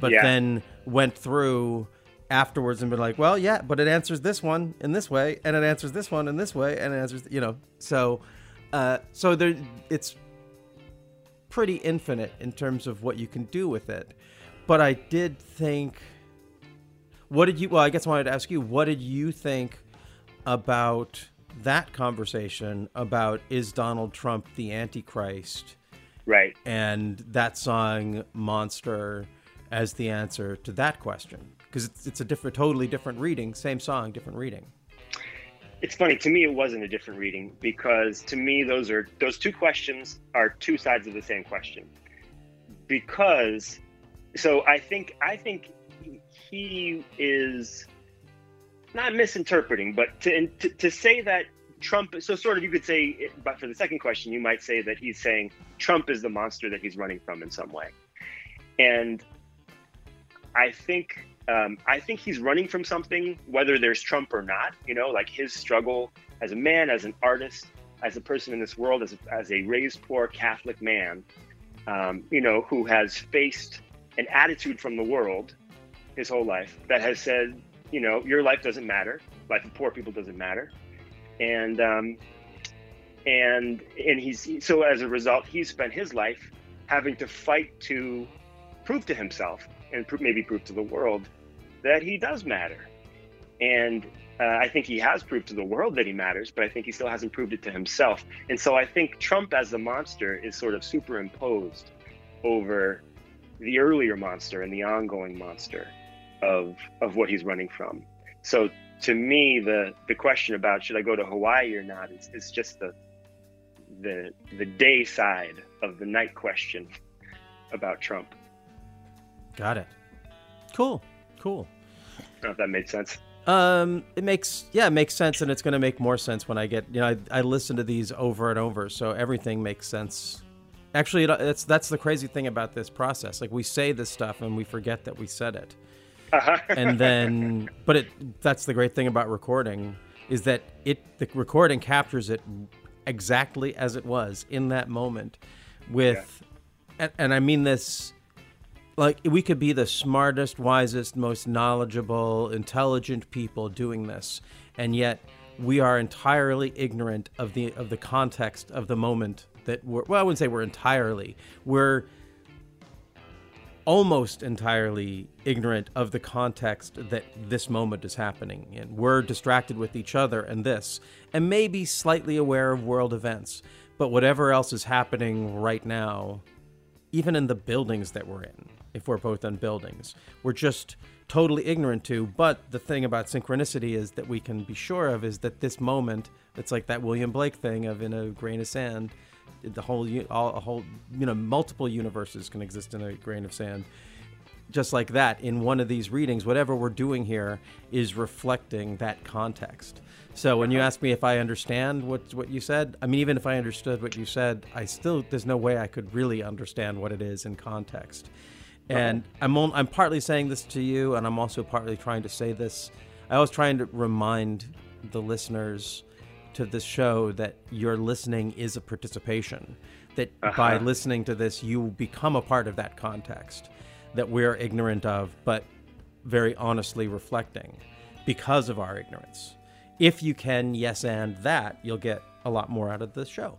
but Yeah. then went through afterwards and been like, well, yeah, but it answers this one in this way, and it answers this one in this way, and it answers, you know, so, uh, so there, it's pretty infinite in terms of what you can do with it. But I did think, what did you? Well, I guess I wanted to ask you, what did you think about that conversation about is Donald Trump the Antichrist? Right. and that song monster as the answer to that question because it's, it's a different totally different reading same song different reading It's funny to me. It wasn't a different reading because to me those are those two questions are two sides of the same question. Because, so I think I think he is not misinterpreting, but to to, to say that Trump. So sort of you could say, but for the second question, you might say that he's saying Trump is the monster that he's running from in some way, and I think um, I think he's running from something, whether there's Trump or not. You know, like his struggle as a man, as an artist, as a person in this world, as a, as a raised poor Catholic man, um, you know, who has faced an attitude from the world his whole life that has said, you know, your life doesn't matter, life of poor people doesn't matter, and um, and and he's so as a result, he spent his life having to fight to prove to himself and maybe prove to the world that he does matter. And Uh, I think he has proved to the world that he matters, but I think he still hasn't proved it to himself. And so I think Trump as the monster is sort of superimposed over the earlier monster and the ongoing monster of of what he's running from. So to me, the the question about should I go to Hawaii or not is, is just the the the day side of the night question about Trump. Got it. Cool. Cool. I don't know if that made sense. Um, it makes yeah, it makes sense, and it's going to make more sense when I get you know I, I listen to these over and over, so everything makes sense. Actually, it, it's that's the crazy thing about this process. Like we say this stuff and we forget that we said it, Uh-huh. and then but it that's the great thing about recording is that it the recording captures it exactly as it was in that moment, with and, and I mean this like we could be the smartest, wisest, most knowledgeable, intelligent people doing this, and yet we are entirely ignorant of the of the context of the moment that we're. Well, I wouldn't say we're entirely. We're almost entirely ignorant of the context that this moment is happening in. We're distracted with each other and this, and maybe slightly aware of world events, but whatever else is happening right now, even in the buildings that we're in, if we're both in buildings, we're just totally ignorant to. But the thing about synchronicity is that we can be sure of is that this moment, it's like that William Blake thing of in a grain of sand, the whole, all, a whole, you know, multiple universes can exist in a grain of sand. Just like that, in one of these readings, whatever we're doing here is reflecting that context. So when you uh-huh. ask me if I understand what what you said, I mean, even if I understood what you said, I still there's no way I could really understand what it is in context. Uh-huh. And I'm on, I'm partly saying this to you, and I'm also partly trying to say this. I was trying to remind the listeners to this show that your listening is a participation. That by Uh-huh. listening to this, you become a part of that context that we're ignorant of, but very honestly reflecting because of our ignorance. If you can yes and that, you'll get a lot more out of the show.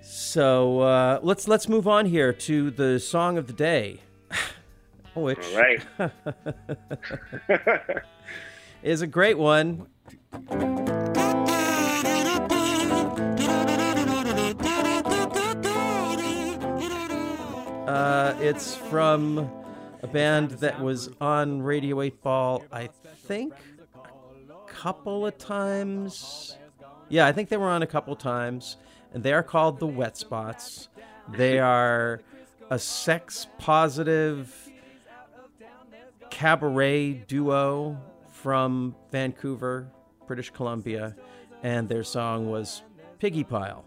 So uh, let's let's move on here to the song of the day, which All right. is a great one. Uh, it's from a band that was on Radio 8 Ball, I think, a couple of times. Yeah, I think they were on a couple times. And they are called the Wet Spots. They are a sex positive cabaret duo from Vancouver, British Columbia, and their song was Piggy Pile.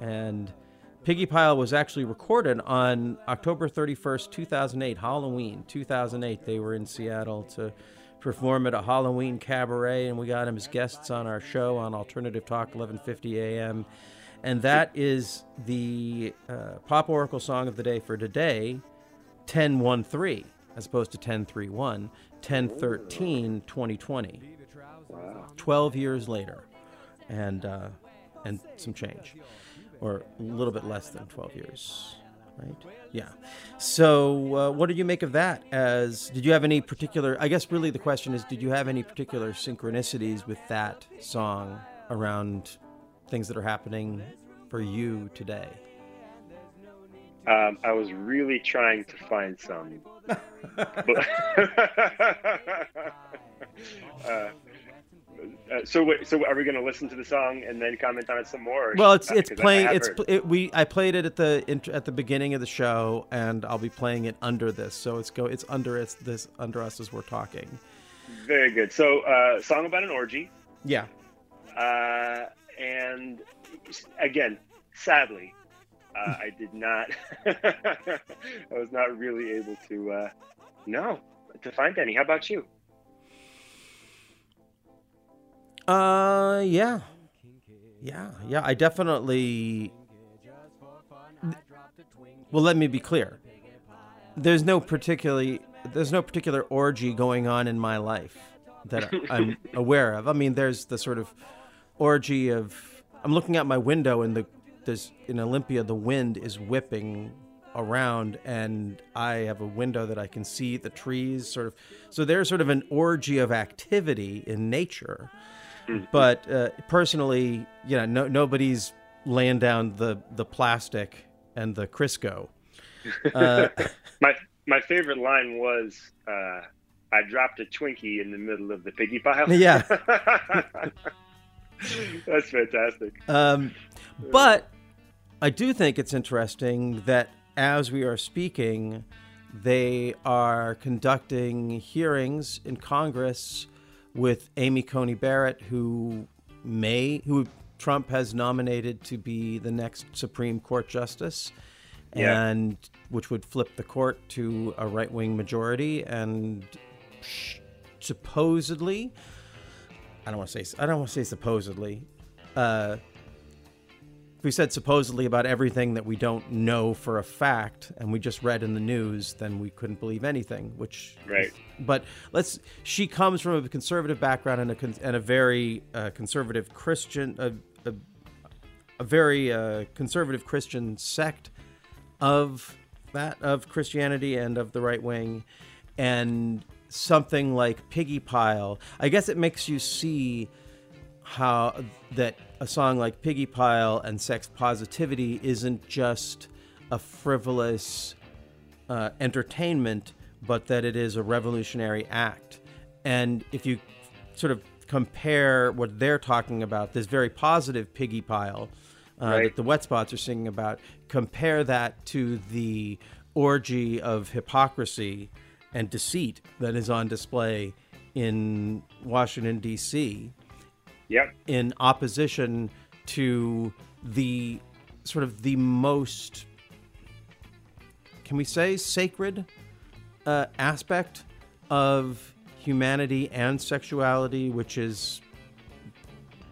And Piggy Pile was actually recorded on October 31st, 2008, Halloween 2008. They were in Seattle to perform at a Halloween cabaret, and we got them as guests on our show on Alternative Talk 1150 AM. And that is the uh, Pop Oracle song of the day for today, 1013, as opposed to 1031, 1013, 2020. 12 years later, and, uh, and some change, or a little bit less than 12 years, right? Yeah. So, uh, what did you make of that? As did you have any particular? I guess really the question is, did you have any particular synchronicities with that song around things that are happening for you today? Um, I was really trying to find some. uh, uh, so, wait, so are we going to listen to the song and then comment on it some more? Well, it's it's playing. It's it, we I played it at the int- at the beginning of the show, and I'll be playing it under this. So it's go it's under it's this under us as we're talking. very good. So, uh, song about an orgy. Yeah. Uh, and again, sadly, uh, I did not. I was not really able to. Uh, no, to find any. How about you? Uh, yeah, yeah, yeah. I definitely. Well, let me be clear. There's no particularly there's no particular orgy going on in my life that I'm aware of. I mean, there's the sort of orgy of I'm looking out my window and the there's in Olympia the wind is whipping around, and I have a window that I can see the trees. Sort of, so there's sort of an orgy of activity in nature. But uh, personally, you know, no, nobody's laying down the the plastic and the Crisco. Uh, My my favorite line was, uh, "I dropped a Twinkie in the middle of the piggy pile." Yeah. That's fantastic. Um, but I do think it's interesting that as we are speaking, they are conducting hearings in Congress with Amy Coney Barrett, who may, who Trump has nominated to be the next Supreme Court justice, Yeah. and which would flip the court to a right wing majority, and supposedly, I don't want to say I don't want to say supposedly. Uh, we said supposedly about everything that we don't know for a fact and we just read in the news, then we couldn't believe anything. Which Right. But let's. She comes from a conservative background and a and a very uh, conservative Christian, a, a, a very uh, conservative Christian sect of that of Christianity and of the right wing, and something like Piggy Pile. I guess it makes you see how that a song like Piggy Pile and Sex Positivity isn't just a frivolous uh, entertainment, but that it is a revolutionary act. And if you sort of compare what they're talking about, this very positive Piggy Pile uh, Right. that the Wet Spots are singing about, compare that to the orgy of hypocrisy and deceit that is on display in Washington, D.C Yep. in opposition to the sort of the most can we say sacred uh, aspect of humanity and sexuality which is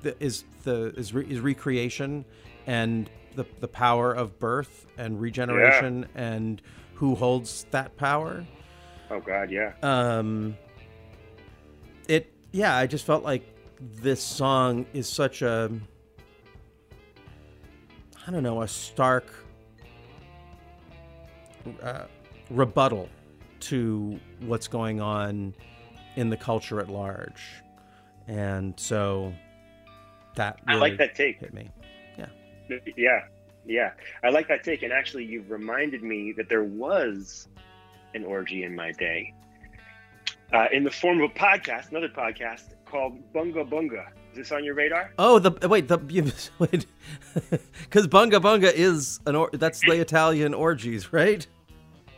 the, is the is, re, is recreation and the, the power of birth and regeneration and who holds that power Oh God, yeah. um it yeah i just felt like this song is such a i don't know a stark uh, rebuttal to what's going on in the culture at large and so that I like that take. hit me Yeah, Yeah, yeah. I like that take. And actually, you've reminded me that there was an orgy in my day uh, in the form of a podcast, another podcast called Bunga Bunga. Is this on your radar? oh the wait the wait because bunga bunga is an or, that's the italian orgies right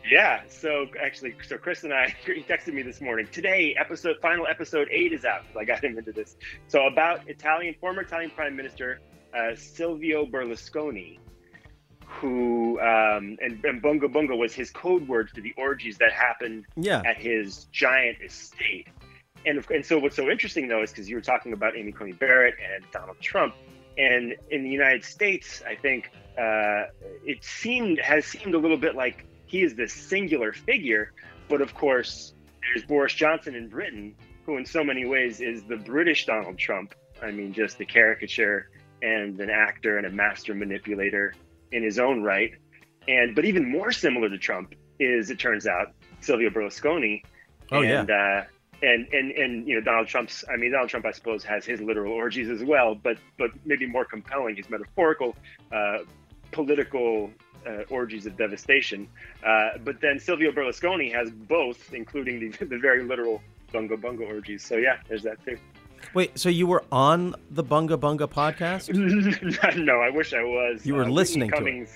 Yeah. So actually, so Chris and I, he texted me this morning. Today, episode final episode eight is out. I got him into this. So about Italian former Italian Prime Minister uh, Silvio Berlusconi, who um, and, and Bunga Bunga was his code word for the orgies that happened yeah at his giant estate. And, of- and so what's so interesting though is because you were talking about Amy Coney Barrett and Donald Trump, and in the United States, I think uh, it seemed has seemed a little bit like he is this singular figure, but of course there's Boris Johnson in Britain, who in so many ways is the British Donald Trump. I mean, just the caricature and an actor and a master manipulator in his own right. And but even more similar to Trump is, it turns out, Silvio Berlusconi. Oh, yeah. uh, and and and you know Donald Trump's. I mean, Donald Trump, I suppose, has his literal orgies as well, but but maybe more compelling, his metaphorical, uh, political uh, orgies of devastation. Uh, but then Silvio Berlusconi has both, including the the very literal bunga bunga orgies. So yeah, there's that too. Wait, so you were on the Bunga Bunga podcast? no, I wish I was. You were Uh, Whitney listening to it.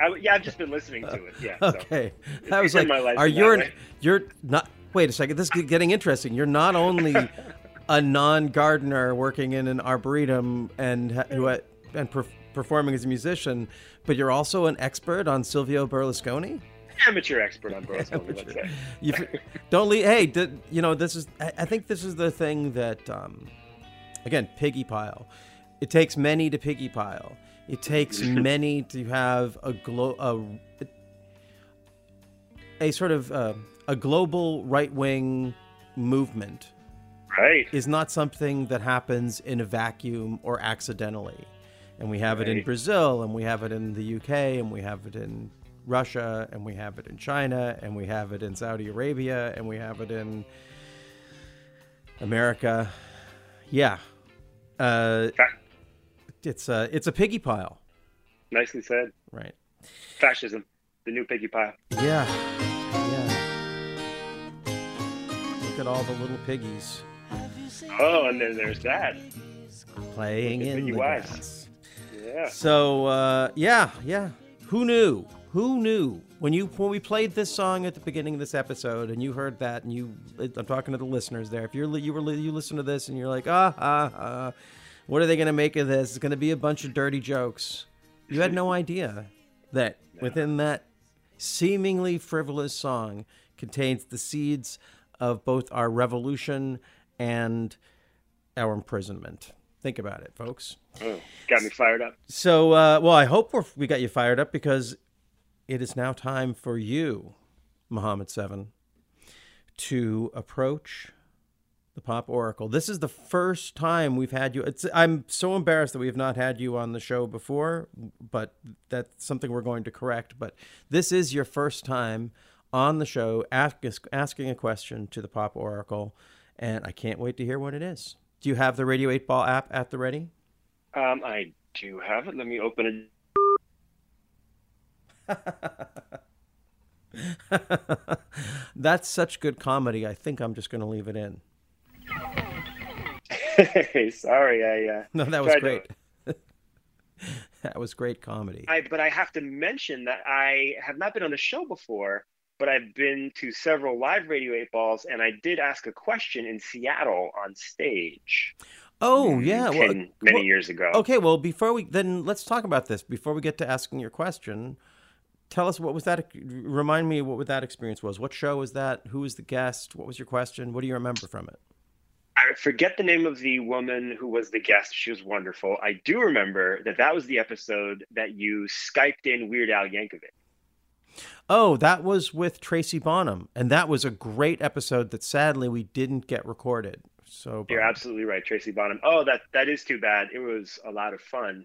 I, yeah, I've just been listening to it. Yeah. so. Okay, I was in like, my life are you? You're not. Wait a second. This is getting interesting. You're not only a non-gardener working in an arboretum and who and per- performing as a musician, but you're also an expert on Silvio Berlusconi. Amateur expert on Berlusconi. You don't leave. Hey, did, you know this is? I, I think this is the thing that, um, again, piggy pile. It takes many to piggy pile. It takes many to have a glow, a, a sort of uh, a global right wing movement. Right. Is not something that happens in a vacuum or accidentally. And we have it in Brazil, and we have it in the UK, and we have it in Russia, and we have it in China, and we have it in Saudi Arabia, and we have it in America. Yeah, uh, it's a it's a piggy pile, Nicely said. right? Fascism, the new piggy pile. Yeah. At all the little piggies Oh, and then there's that. playing in the Wise. grass. Yeah. So uh, yeah, yeah. Who knew? Who knew when you when we played this song at the beginning of this episode and you heard that and you I'm talking to the listeners there. If you're you were you listen to this and you're like ah ah ah, what are they gonna make of this? It's gonna be a bunch of dirty jokes. You had no idea that within that seemingly frivolous song contains the seeds of both our revolution and our imprisonment. Think about it, folks. Oh, got me fired up. So, uh, well, I hope we're, we got you fired up because it is now time for you, Muhammad Seven, to approach the Pop Oracle. This is the first time we've had you. It's, I'm so embarrassed that we have not had you on the show before, but that's something we're going to correct. But this is your first time on the show ask, asking a question to the Pop Oracle, and I can't wait to hear what it is. Do you have the Radio 8 Ball app at the ready? Um, I do have it. Let me open it. That's such good comedy. I think I'm just going to leave it in. Sorry, I. Uh, No, that was tried to- great. that was great comedy. I, but I have to mention that I have not been on the show before, but I've been to several live Radio 8 Balls, and I did ask a question in Seattle on stage Oh yeah, well, many well, years ago. Okay, well, before we then let's talk about this. Before we get to asking your question, tell us what was that? Remind me what that experience was. What show was that? Who was the guest? What was your question? What do you remember from it? I forget the name of the woman who was the guest. She was wonderful. I do remember that that was the episode that you Skyped in Weird Al Yankovic. Oh, that was with Tracy Bonham, and that was a great episode that sadly we didn't get recorded. So You're absolutely right, Tracy Bonham. Oh, that that is too bad. It was a lot of fun.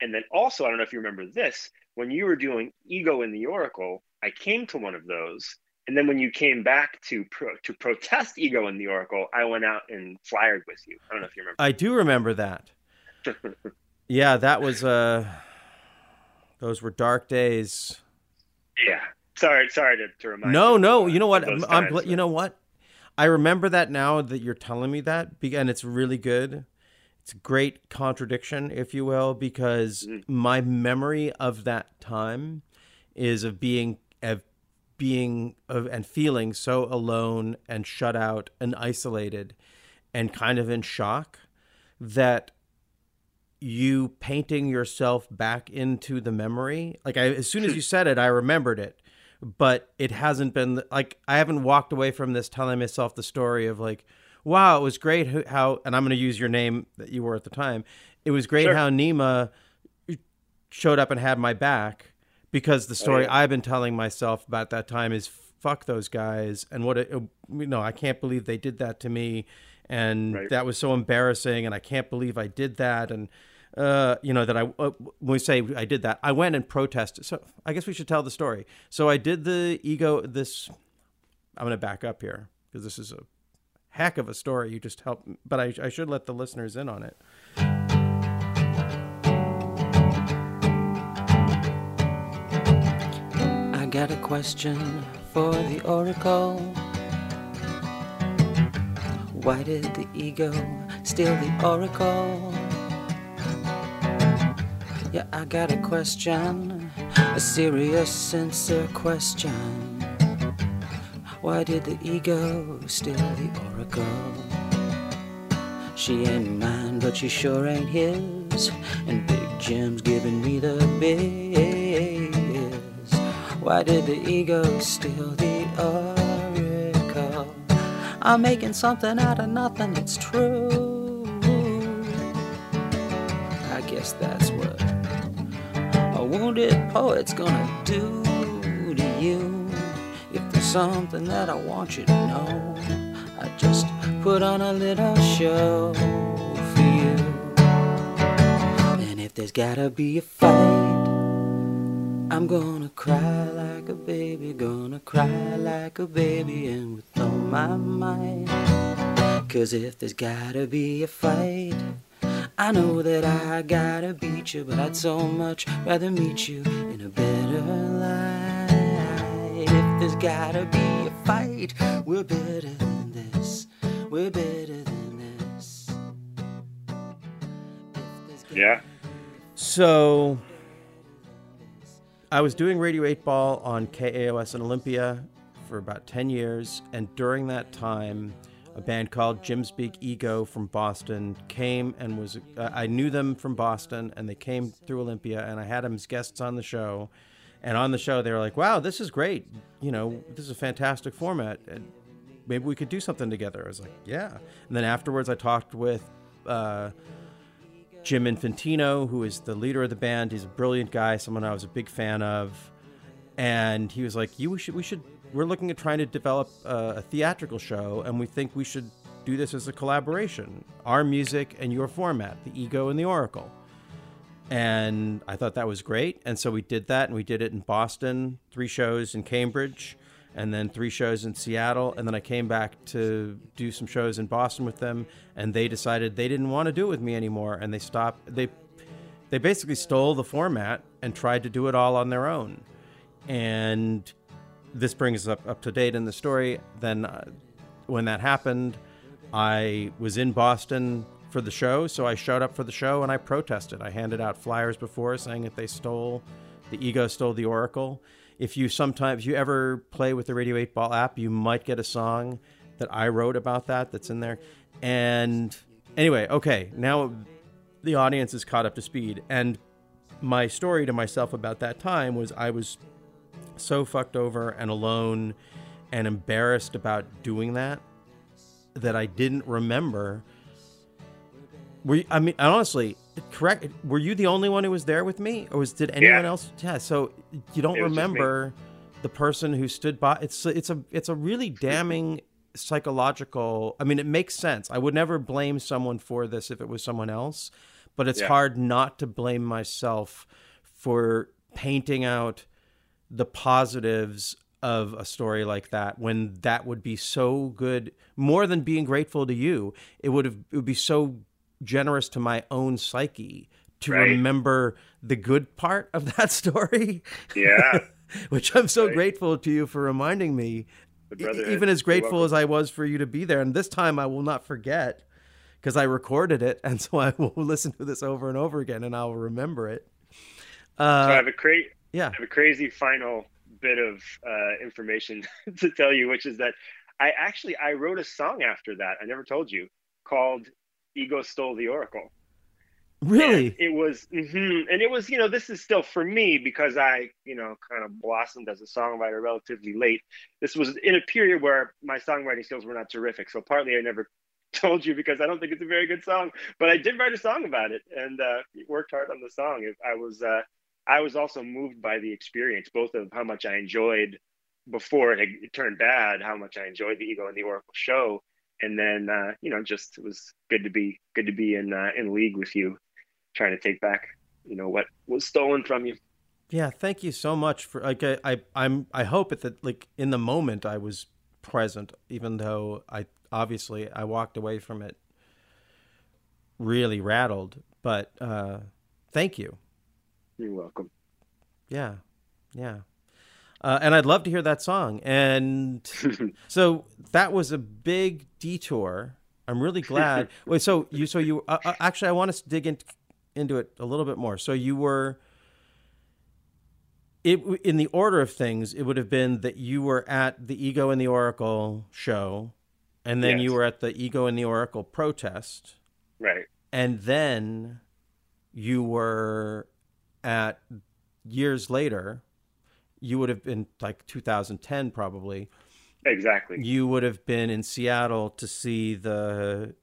And then also, I don't know if you remember this, when you were doing Ego in the Oracle, I came to one of those. And then when you came back to pro, to protest Ego in the Oracle, I went out and flyered with you. I don't know if you remember. I do remember that. Yeah, that was uh those were dark days. Yeah. Sorry, sorry to, to remind No, you. no, you know what? I'm, times, you know what? I remember that now that you're telling me that, and it's really good. It's a great contradiction, if you will, because Mm. my memory of that time is of being of being of and feeling so alone and shut out and isolated and kind of in shock that you painting yourself back into the memory like I, as soon as you said it i remembered it but it hasn't been like i haven't walked away from this telling myself the story of like wow it was great how and i'm going to use your name that you were at the time it was great Sure. how nima showed up and had my back because the oh, story yeah. i've been telling myself about that time is fuck those guys and what it you know i can't believe they did that to me and Right. that was so embarrassing and i can't believe i did that and uh, you know that I uh, when we say I did that, I went and protested. So I guess we should tell the story. So I did the ego. This I'm going to back up here because this is a heck of a story. You just helped, but I, I should let the listeners in on it. I got a question for the oracle. Why did the ego steal the oracle? Yeah, I got a question, a serious, sincere question. Why did the ego steal the oracle? She ain't mine, but she sure ain't his. And Big Jim's giving me the biz. Why did the ego steal the oracle? I'm making something out of nothing, it's true. I guess that's what a wounded poet's gonna do to you. If there's something that I want you to know, I just put on a little show for you. And if there's gotta be a fight, I'm gonna cry like a baby, gonna cry like a baby, and with all my might. Cause if there's gotta be a fight, I know that I gotta beat you, but I'd so much rather meet you in a better light. If there's gotta be a fight, we're better than this. We're better than this. Yeah. So I was doing Radio 8 Ball on KAOS in Olympia for about 10 years, and during that time, a band called Jim's Big Ego from Boston came and was. Uh, I knew them from Boston, and they came through Olympia, and I had them as guests on the show. And on the show, they were like, "Wow, this is great! You know, this is a fantastic format. And maybe we could do something together." I was like, "Yeah." And then afterwards, I talked with. Uh, Jim Infantino, who is the leader of the band. He's a brilliant guy, someone I was a big fan of. And he was like, "You we should we should we're looking at trying to develop a, a theatrical show, and we think we should do this as a collaboration, our music and your format, the Ego and the Oracle." And I thought that was great, and so we did that, and we did it in Boston, three shows in Cambridge, and then three shows in Seattle, and then I came back to do some shows in Boston with them, and they decided they didn't want to do it with me anymore, and they stopped. They they basically stole the format and tried to do it all on their own, and this brings us up up to date in the story. Then, uh, when that happened, I was in Boston for the show, so I showed up for the show and I protested. I handed out flyers before saying that they stole the ego stole the oracle. If you sometimes if you ever play with the Radio 8 Ball app, you might get a song that I wrote about that that's in there. And anyway, okay, now the audience is caught up to speed and my story to myself about that time was I was so fucked over and alone and embarrassed about doing that that I didn't remember. We, I mean honestly, correct? Were you the only one who was there with me, or was did anyone Yeah. else? Yeah. So you don't It was just me. remember the person who stood by. It's it's a it's a really damning psychological. I mean, it makes sense. I would never blame someone for this if it was someone else, but it's Yeah. hard not to blame myself for painting out the positives of a story like that when that would be so good more than being grateful to you it would have it would be so generous to my own psyche to Right. remember the good part of that story Yeah. which i'm so Right. grateful to you for reminding me even as grateful as i was for you to be there and this time i will not forget because i recorded it and so i will listen to this over and over again and i'll remember it so I uh, have a cra- yeah I have a crazy final bit of uh, information to tell you, which is that I actually I wrote a song after that. I never told you called "Ego Stole the Oracle." really And it was, mhm, and it was, you know, this is still for me because I, you know, kind of blossomed as a songwriter relatively late. This was in a period where my songwriting skills were not terrific. So partly I never told you because I don't think it's a very good song, but I did write a song about it and uh, worked hard on the song. It- I was, uh, I was also moved by the experience, both of how much I enjoyed before it, had turned bad, how much I enjoyed the Ego and the Oracle show, and then uh, you know, just it was good to be good to be in uh, in league with you, trying to take back you know what was stolen from you. Yeah, thank you so much for like I, I I'm I hope at the like in the moment I was present, even though I obviously I walked away from it really rattled. But uh thank you. You're welcome. Yeah. Yeah. Uh, and I'd love to hear that song. And so that was a big detour. I'm really glad. Wait, so you, so you, uh, uh, actually, I want us to dig in, into it a little bit more. So you were, it in the order of things, it would have been that you were at the Ego and the Oracle show, and then you were at the Ego and the Oracle protest, Right. and then you were at years later you would have been like 2010 probably Exactly. you would have been in seattle to see the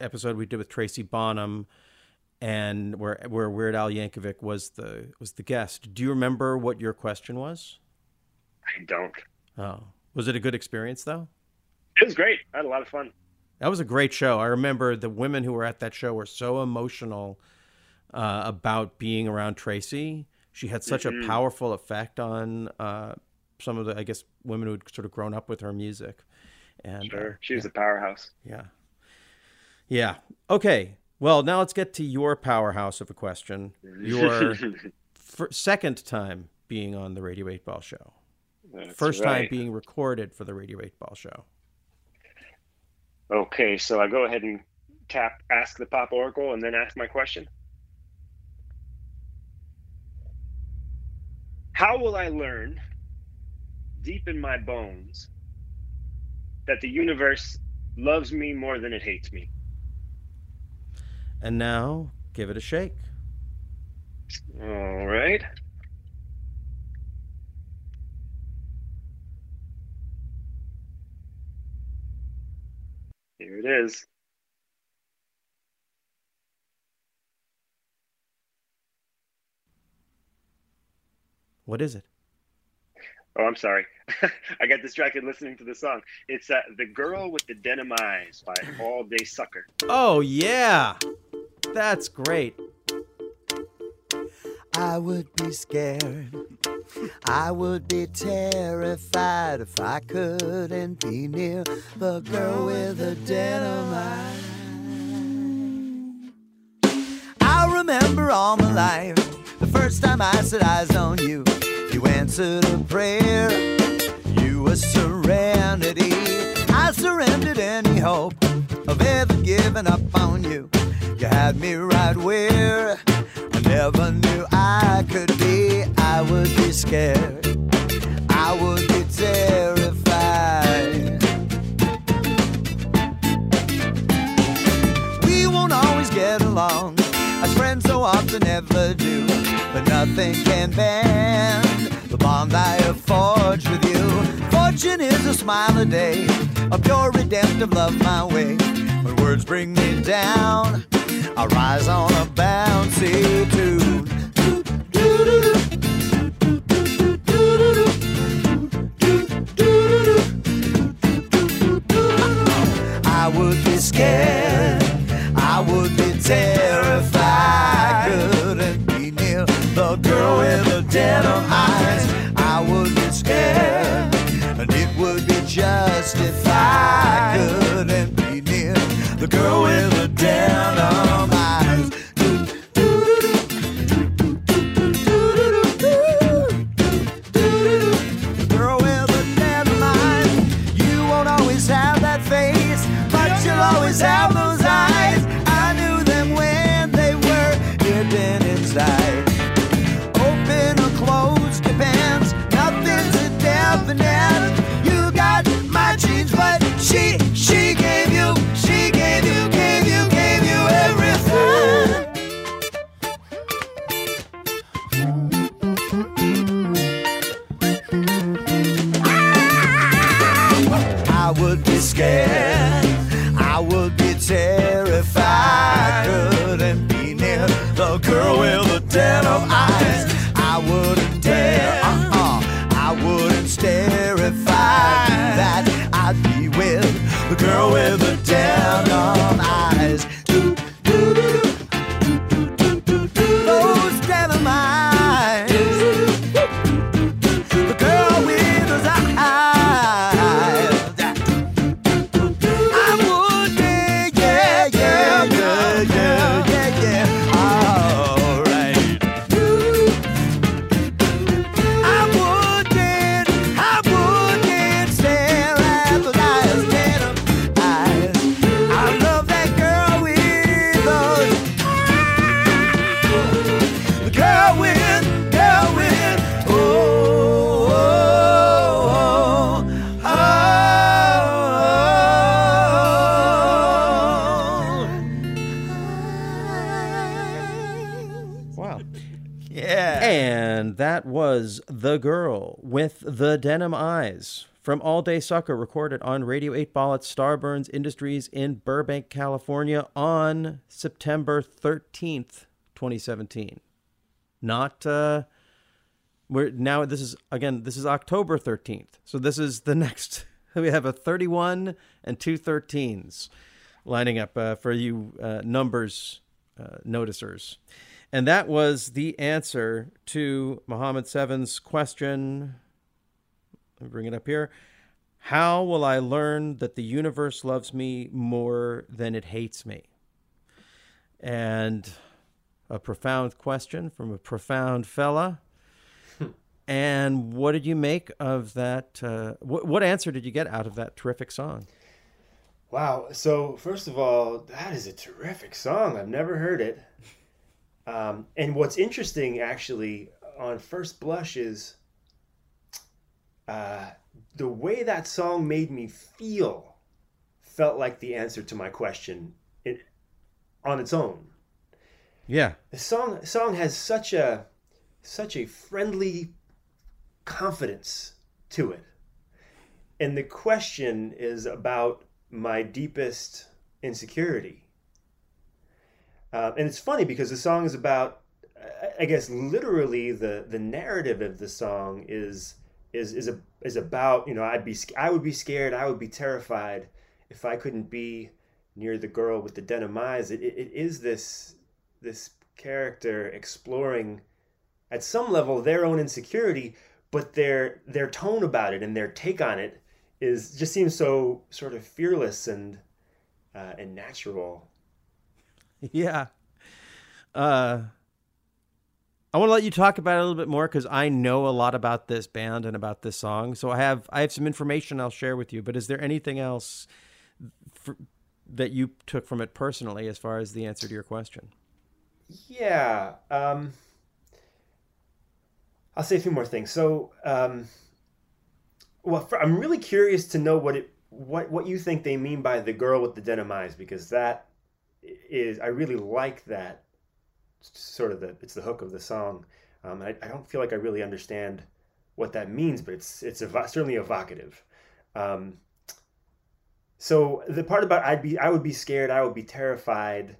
episode we did with tracy bonham and where where weird al yankovic was the was the guest do you remember what your question was I don't. oh was it a good experience though It was great. I had a lot of fun. That was a great show. I remember the women who were at that show were so emotional uh, about being around Tracy she had such Mhm. a powerful effect on uh, some of the, I guess, women who had sort of grown up with her music. And uh, Sure. She was a powerhouse. yeah. Yeah. Okay. Well, now let's get to your powerhouse of a question. Your fir- second time being on the Radio 8 Ball show. That's First time being recorded for the Radio 8 Ball show. Okay, so I go ahead and tap ask the pop oracle and then ask my question. How will I learn deep in my bones that the universe loves me more than it hates me? And now, give it a shake. All right. Here it is. What is it? Oh, I'm sorry. I got distracted listening to the song. It's uh, The Girl with the Denim Eyes by All Day Sucker. Oh, yeah. That's great. I would be scared. I would be terrified if I couldn't be near the girl with the denim eyes. I remember all my life the first time I set eyes on you. You answered a prayer. You were serenity. I surrendered any hope of ever giving up on you. You had me right where I never knew I could be. I would be scared. I would never do. But nothing can bend the bond I have forged with you. Fortune is a smile a day, a pure redemptive love my way. When words bring me down, I rise on a bouncy tune. I would be scared. I would be terrified. The denim eyes. I would be scared, and it would be justified. Couldn't be near the girl with denim eyes. I wouldn't dare. Uh-uh. I wouldn't terrify that I'd be with the girl with the With the Denim Eyes from All Day Sucker, recorded on Radio 8 Ball at Starburns Industries in Burbank, California on September 13th, 2017. Not, uh, we're now, this is, again, this is October 13th. So this is the next, we have a 31 and two 13s lining up uh, for you uh, numbers uh, noticers. And that was the answer to Muhammad Seven's question. Let me bring it up here. How will I learn that the universe loves me more than it hates me? And a profound question from a profound fella. and what did you make of that? Uh, what, what answer did you get out of that terrific song? Wow. So first of all, that is a terrific song. I've never heard it. Um, and what's interesting, actually, on first blush is uh, the way that song made me feel felt like the answer to my question it, on its own. Yeah. The song song has such a such a friendly confidence to it. And the question is about my deepest insecurity. Uh, and it's funny because the song is about, I- guess, literally the the narrative of the song is is is a is about you know I'd be I would be scared I would be terrified if I couldn't be near the girl with the denim eyes. It, it, it is this this character exploring at some level their own insecurity, but their their tone about it and their take on it is just seems so sort of fearless and uh, and natural. Yeah. Uh, I want to let you talk about it a little bit more because I know a lot about this band and about this song. So I have I have some information I'll share with you. But is there anything else for, that you took from it personally as far as the answer to your question? Yeah. Um, I'll say a few more things. So, um, well, for, I'm really curious to know what it what what you think they mean by the girl with the denim eyes because that is I really like that sort of the it's the hook of the song. Um, I, I don't feel like I really understand what that means, but it's it's certainly evocative. Um, so the part about I'd be I would be scared, I would be terrified.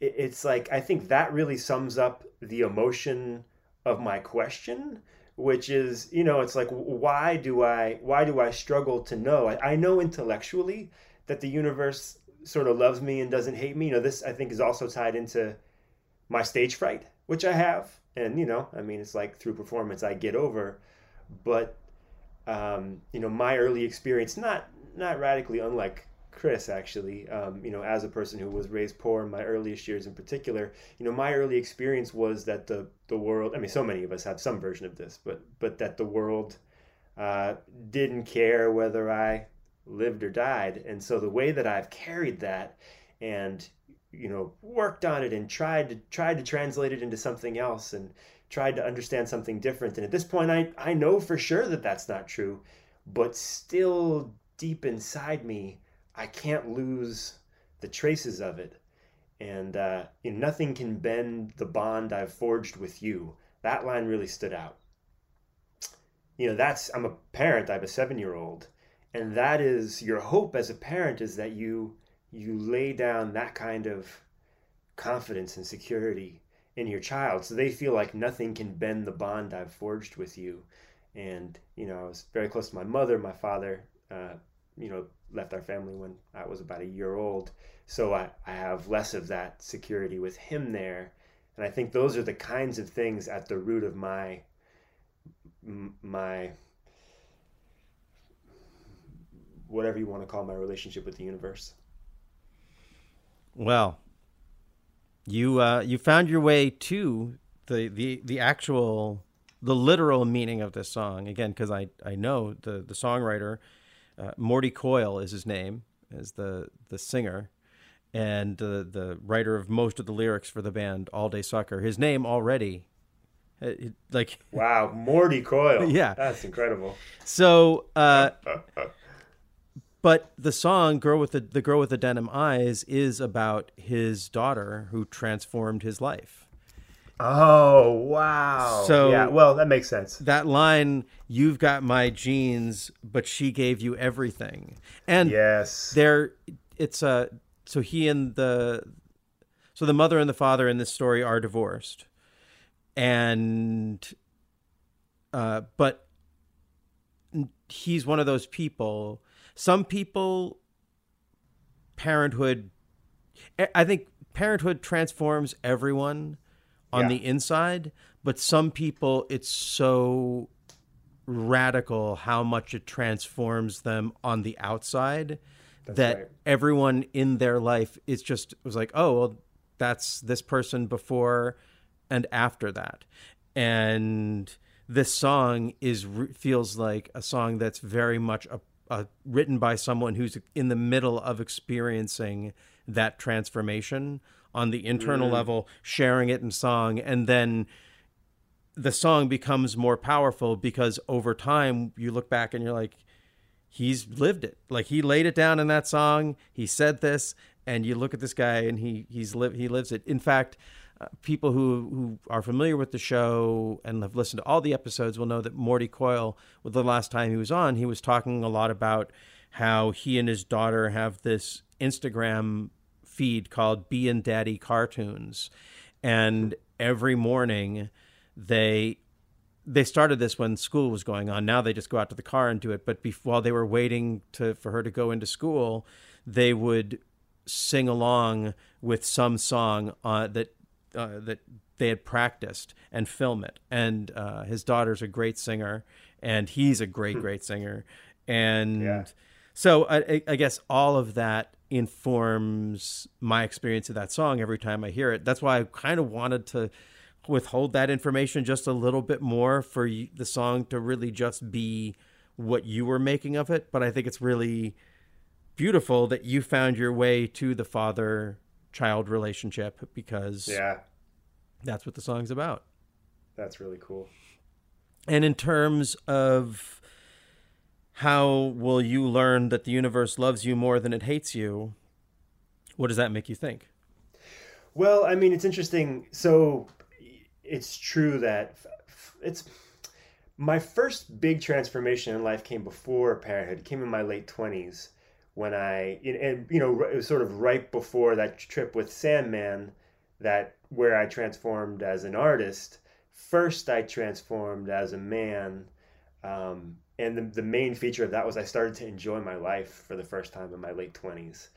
It, it's like I think that really sums up the emotion of my question, which is you know it's like why do I why do I struggle to know? I, I know intellectually that the universe sort of loves me and doesn't hate me. You know this I think is also tied into my stage fright, which I have, and you know I mean it's like through performance I get over, but um, you know my early experience not not radically unlike Chris actually um, you know as a person who was raised poor in my earliest years in particular you know my early experience was that the the world I mean so many of us have some version of this but but that the world uh, didn't care whether I lived or died. And so the way that I've carried that and you know worked on it and tried to tried to translate it into something else and tried to understand something different. And at this point I I know for sure that that's not true but still deep inside me I can't lose the traces of it. And uh, you know, nothing can bend the bond I've forged with you. That line really stood out. You know that's I'm a parent I have a 7 year old and that is your hope as a parent is that you you lay down that kind of confidence and security in your child so they feel like nothing can bend the bond I've forged with you. And, you know, I was very close to my mother. My father, uh, you know, left our family when I was about a year old. So I, I have less of that security with him there. And I think those are the kinds of things at the root of my, my, whatever you want to call my relationship with the universe. Well, you uh, you found your way to the the the actual the literal meaning of this song again because I I know the the songwriter uh, Morty Coyle is his name is the the singer and uh, the writer of most of the lyrics for the band All Day Sucker. His name already uh, it- like Wow, Morty Coyle. Yeah. That's incredible. so uh but the song girl with the the girl with the denim eyes is about his daughter who transformed his life Oh, wow. So- yeah, well, that makes sense. that line you've got my genes but she gave you everything and Yes. there it's a so he and the so the mother and the father in this story are divorced and uh but he's one of those people some people parenthood I- i think parenthood transforms everyone on Yeah. the inside, but some people it's so radical how much it transforms them on the outside That's that right. everyone in their life is just was like, oh, well, that's this person before and after that. And this song is feels like a song that's very much a, a written by someone who's in the middle of experiencing that transformation on the internal Mm. level, sharing it in song, and then the song becomes more powerful because over time you look back and you're like, he's lived it. Like he laid it down in that song. He said this, and you look at this guy and he he's live he lives it. In fact, uh, people who who are familiar with the show and have listened to all the episodes will know that Morty Coyle, with the last time he was on, he was talking a lot about how he and his daughter have this Instagram feed called "Be and Daddy Cartoons," and every morning they they started this when school was going on. Now they just go out to the car and do it. But bef- while they were waiting to for her to go into school, they would sing along with some song uh, that uh, that they had practiced and film it. And uh, his daughter's a great singer, and he's a great great singer. And so I, I- I guess all of that informs my experience of that song every time I hear it. That's why I kind of wanted to withhold that information just a little bit more for the song to really just be what you were making of it. But I think it's really beautiful that you found your way to the father child relationship because Yeah. that's what the song's about. That's really cool. And in terms of how will you learn that the universe loves you more than it hates you, what does that make you think? Well, I mean, it's interesting. So it's true that it's my first big transformation in life came before parenthood. It came in my late twenties when I, and- you know, it was sort of right before that trip with Sandman, that where I transformed as an artist. First, I transformed as a man. Um, and the, the main feature of that was I started to enjoy my life for the first time in my late 20s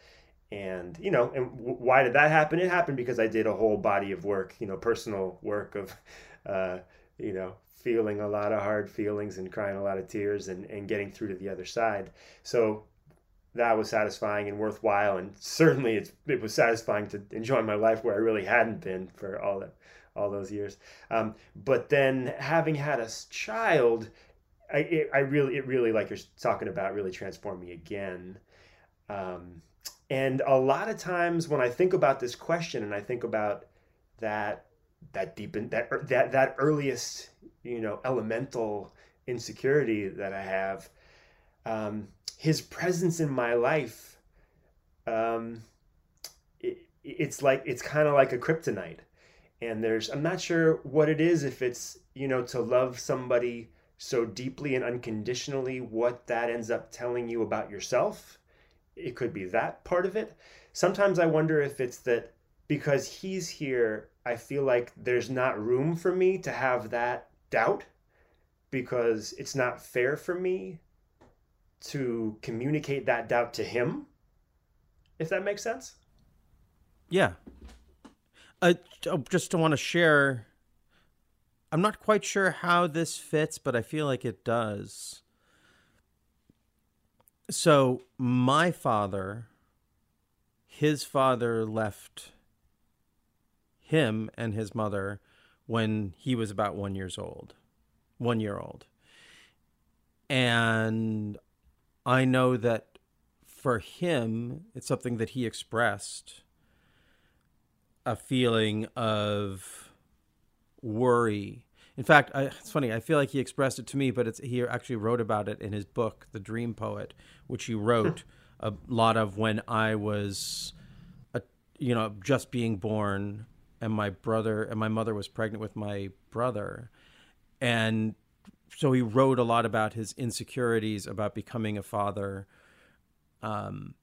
and you know and w- why did that happen it happened because i did a whole body of work you know personal work of uh, you know feeling a lot of hard feelings and crying a lot of tears and, and getting through to the other side so that was satisfying and worthwhile. And certainly it's, it was satisfying to enjoy my life where i really hadn't been for all that all those years. Um, but then having had a child I, it, I really it really like you're talking about really transformed me again. Um, and a lot of times when I think about this question and I think about that that deep in that that that earliest you know elemental insecurity that I have, um, his presence in my life, um, it, it's like it's kind of like a kryptonite. And there's I'm not sure what it is if it's you know to love somebody so deeply and unconditionally what that ends up telling you about yourself it could be that part of it. Sometimes I wonder if it's that because he's here, I feel like there's not room for me to have that doubt because it's not fair for me to communicate that doubt to him. If that makes sense? Yeah. I just want to share. I'm not quite sure how this fits, but I feel like it does. So, my father, his father left him and his mother when he was about one years old, one year old. And I know that for him, it's something that he expressed a feeling of worry. In fact, I, it's funny. I feel like he expressed it to me, but it's he actually wrote about it in his book, The Dream Poet, which he wrote a lot of when I was, a, you know, just being born, and my brother and my mother was pregnant with my brother, and so he wrote a lot about his insecurities about becoming a father, um,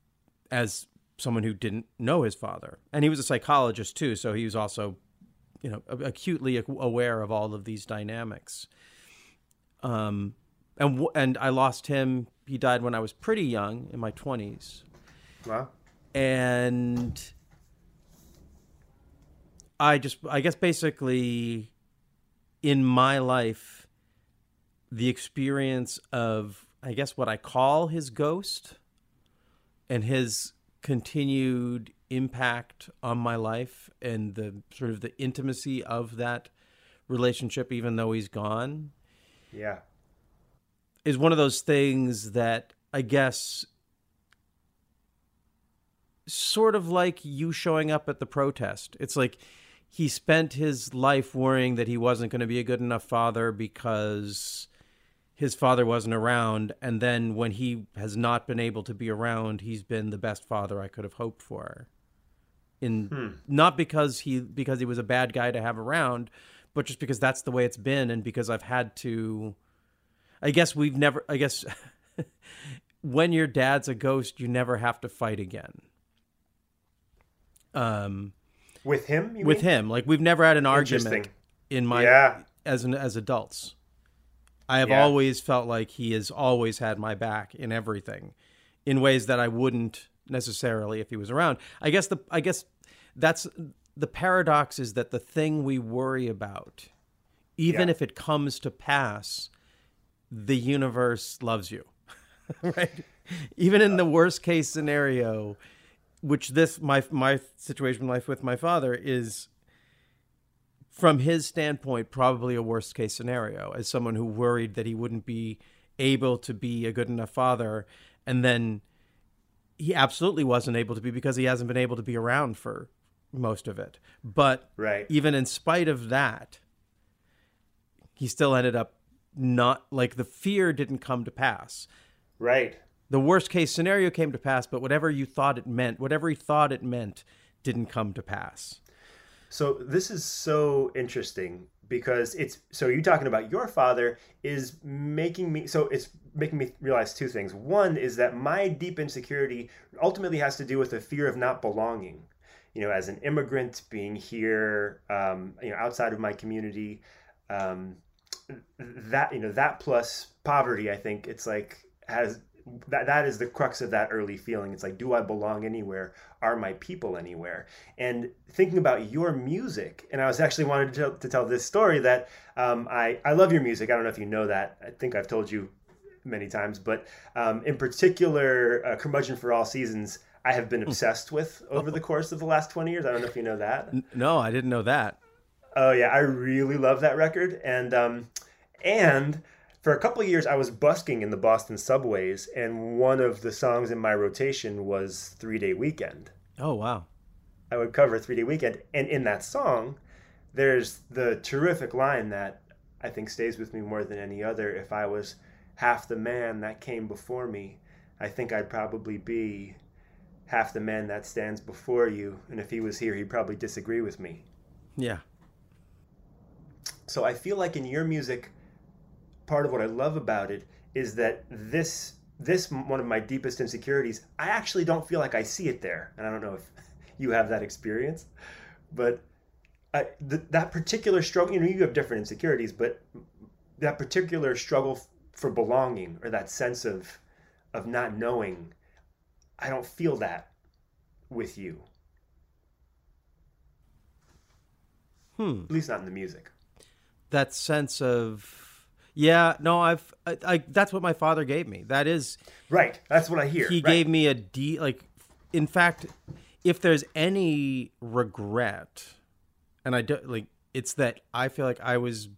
as someone who didn't know his father, and he was a psychologist too, so he was also you know acutely aware of all of these dynamics. Um and w- and I lost him. He died when I was pretty young in my 20s Wow. and I just, I guess basically in my life, the experience of, I guess, what I call his ghost and his continued impact on my life and the sort of the intimacy of that relationship, even though he's gone, Yeah. is one of those things that I guess sort of like you showing up at the protest. It's like he spent his life worrying that he wasn't going to be a good enough father because his father wasn't around and then when he has not been able to be around, he's been the best father I could have hoped for. In Hmm. not because he because he was a bad guy to have around, but just because that's the way it's been and because I've had to I guess we've never I guess when your dad's a ghost, you never have to fight again. Um With him? you with mean? him. Like we've never had an argument in my Yeah. as an as adults. I have Yeah. always felt like he has always had my back in everything, in ways that I wouldn't necessarily if he was around. I guess the I guess that's the paradox is that the thing we worry about, even Yeah. if it comes to pass, the universe loves you, right? Even in the worst case scenario, which this my my situation in life with my father is from his standpoint probably a worst case scenario as someone who worried that he wouldn't be able to be a good enough father and then he absolutely wasn't able to be because he hasn't been able to be around for most of it but Right. even in spite of that he still ended up not like the fear didn't come to pass Right. the worst case scenario came to pass but whatever you thought it meant whatever he thought it meant didn't come to pass So this is so interesting because it's so you talking about your father is making me so it's making me realize two things. One is that my deep insecurity ultimately has to do with a fear of not belonging. You know, as an immigrant being here, um, you know, outside of my community, um, that you know that plus poverty, I think it's like has that that is the crux of that early feeling. It's like, do I belong anywhere? Are my people anywhere? And thinking about your music, and I was actually wanted to tell, to tell this story that um, I I love your music. I don't know if you know that. I think I've told you many times, but um, in particular, uh, "Curmudgeon for All Seasons." I have been obsessed with over the course of the last 20 years. I don't know if you know that. No i didn't know that Oh yeah, I really love that record, and um, and for a couple of years I was busking in the Boston subways, and one of the songs in my rotation was Three Day Weekend. oh wow I would cover Three Day Weekend, and in that song, there's the terrific line that I think stays with me more than any other. If I was half the man that came before me, I think I'd probably be half the man that stands before you, and if he was here, he'd probably disagree with me. yeah So I feel like in your music, part of what I love about it is that this this one of my deepest insecurities. I actually don't feel like I see it there, and I don't know if you have that experience, but I, th- that particular struggle. You know, you have different insecurities, but that particular struggle f- for belonging or that sense of of not knowing, I don't feel that with you. hmm At least not in the music. that sense of yeah no i've I, I that's what my father gave me that is Right. That's what I hear. he right. gave me a d like in fact if there's any regret and i don't like it's that i feel like i was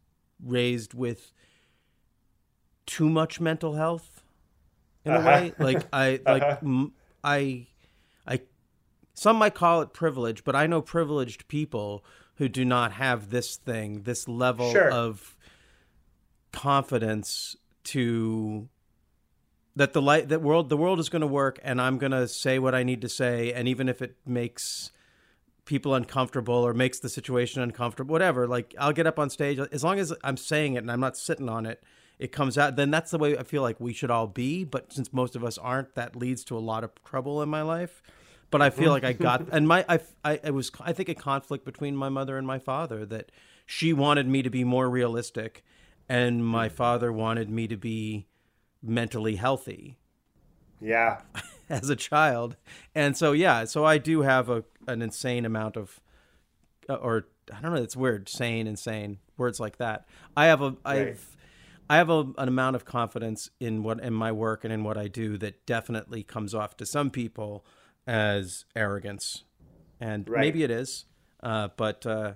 raised with too much mental health in a Uh-huh. way like i like Uh-huh. m- i i some might call it privilege but i know privileged people who do not have this thing this level Sure. of confidence to that the light that world the world is going to work and i'm going to say what i need to say. And even if it makes people uncomfortable or makes the situation uncomfortable whatever like i'll get up on stage. As long as i'm saying it and i'm not sitting on it it comes out. Then that's the way i feel like we should all be. But since most of us aren't that leads to a lot of trouble in my life. But i feel like i got and my i i it was i think a conflict between my mother and my father that she wanted me to be more realistic and my father wanted me to be mentally healthy Yeah. as a child and so yeah so i do have a an insane amount of uh, or I don't know. It's weird. Sane, insane. Words like that. I have a. I've. Right. I have a, an amount of confidence in what in my work and in what I do that definitely comes off to some people as arrogance, and Right. maybe it is, uh, but uh,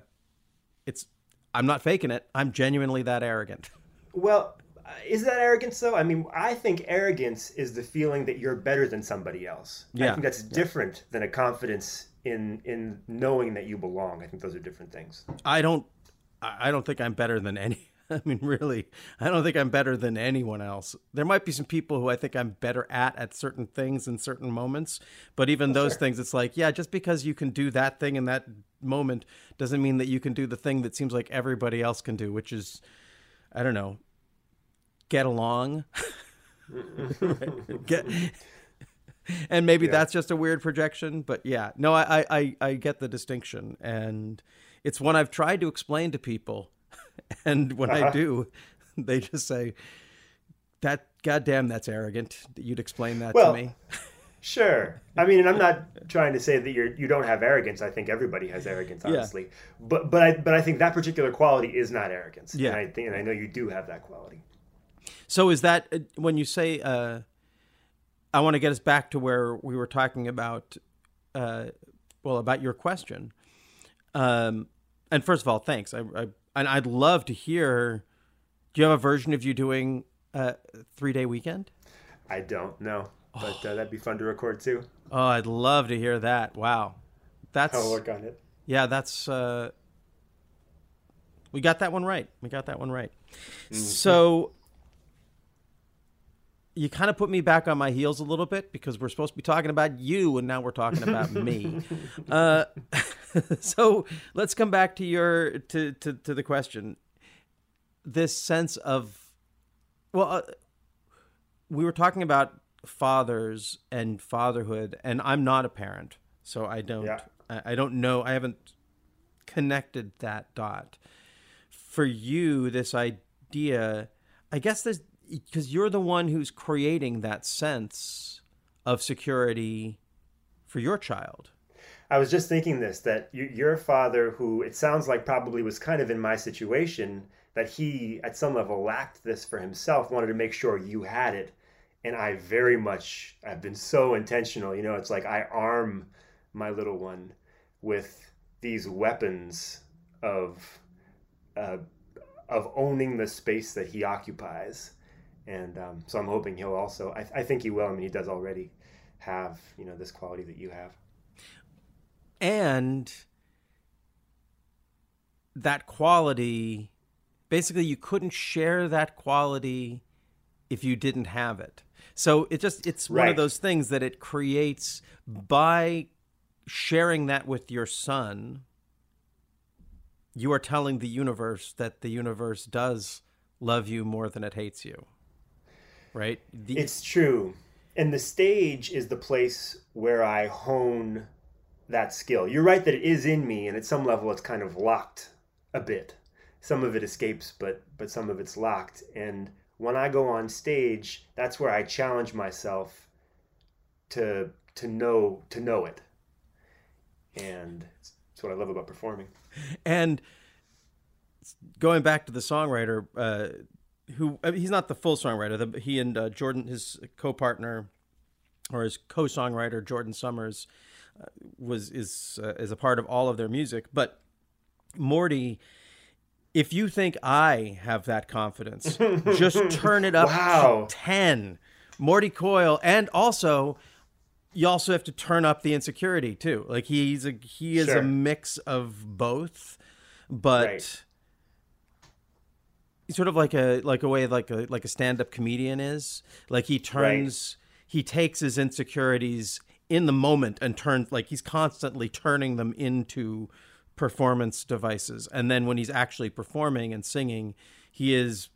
it's. I'm not faking it. I'm genuinely that arrogant. Well, uh, is that arrogance though? I mean, I think arrogance is the feeling that you're better than somebody else. Yeah. I think that's different than a confidence in in knowing that you belong. I think those are different things. I don't. I don't think I'm better than any. I mean, really, I don't think I'm better than anyone else. There might be some people who I think I'm better at at certain things in certain moments, but even those things, it's like, yeah, just because you can do that thing in that moment doesn't mean that you can do the thing that seems like everybody else can do, which is, I don't know, get along. get. And maybe Yeah. that's just a weird projection, but yeah, no, I, I, I, I get the distinction, and it's one I've tried to explain to people, and when I Uh-huh. do, they just say, "That goddamn, that's arrogant." You'd explain that Well, to me. Sure. I mean, and I'm not trying to say that you're you don't have arrogance. I think everybody has arrogance, honestly. Yeah. But but I but I think that particular quality is not arrogance. Yeah. And I think and I know you do have that quality. So is that uh, when you say? Uh, I want to get us back to where we were talking about, uh, well, about your question. Um, and first of all, thanks. I, I and I'd love to hear. Do you have a version of you doing a three day weekend? I don't know, but uh, that'd be fun to record too. Oh, I'd love to hear that. Wow, that's I'll work on it. yeah. That's uh, we got that one right. We got that one right. So you kind of put me back on my heels a little bit because we're supposed to be talking about you and now we're talking about me. Uh, so let's come back to your to, to to the question. This sense of well, uh, we were talking about fathers and fatherhood, and I'm not a parent, so I don't Yeah. I, I don't know. I haven't connected that dot. For you, this idea, I guess this because you're the one who's creating that sense of security for your child. I was just thinking this that you, your father, who it sounds like probably was kind of in my situation, that he at some level lacked this for himself, wanted to make sure you had it. And I very much, I've been so intentional. You know, it's like I arm my little one with these weapons of uh, of owning the space that he occupies. And um, so I'm hoping he'll also. I, I think he will. I mean, he does already have you know this quality that you have. And that quality basically you couldn't share that quality if you didn't have it. So it just it's one of those things that it creates by sharing that with your son you are telling the universe that the universe does love you more than it hates you. Right? The- It's true. And the stage is the place where I hone that skill. You're right that it is in me, and at some level it's kind of locked a bit. Some of it escapes, but but some of it's locked. And when I go on stage, that's where I challenge myself to to know to know it. And it's what I love about performing. And going back to the songwriter, uh, who I mean, he's not the full songwriter. The, he and uh, Jordan, his co-partner or his co-songwriter, Jordan Summers, was is uh, is a part of all of their music. But Morty, if you think I have that confidence, just turn it up Wow. to ten. Morty Coyle, and also you also have to turn up the insecurity too. Like he's a he is Sure. a mix of both, but Right. he's sort of like a like a way like a like a stand up comedian is. Like he turns he takes his insecurities in the moment and turns like he's constantly turning them into performance devices. And then when he's actually performing and singing, he is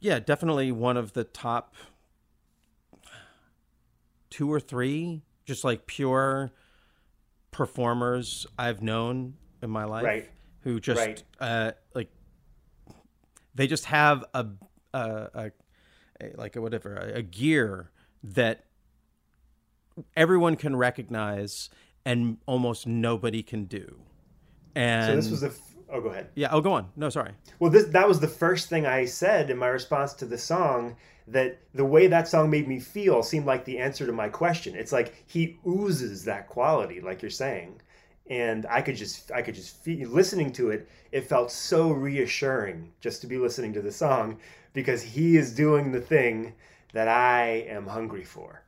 yeah, definitely one of the top two or three just like pure performers I've known in my life Right. who just Right. uh like they just have a a, a, a like a whatever a, a gear that everyone can recognize and almost nobody can do. And so this was the. F- oh, go ahead. yeah. Oh, go on. No, sorry. Well, this that was the first thing I said in my response to the song. That the way that song made me feel seemed like the answer to my question. It's like he oozes that quality, like you're saying, and I could just I could just feel listening to it. It felt so reassuring just to be listening to the song because he is doing the thing that I am hungry for.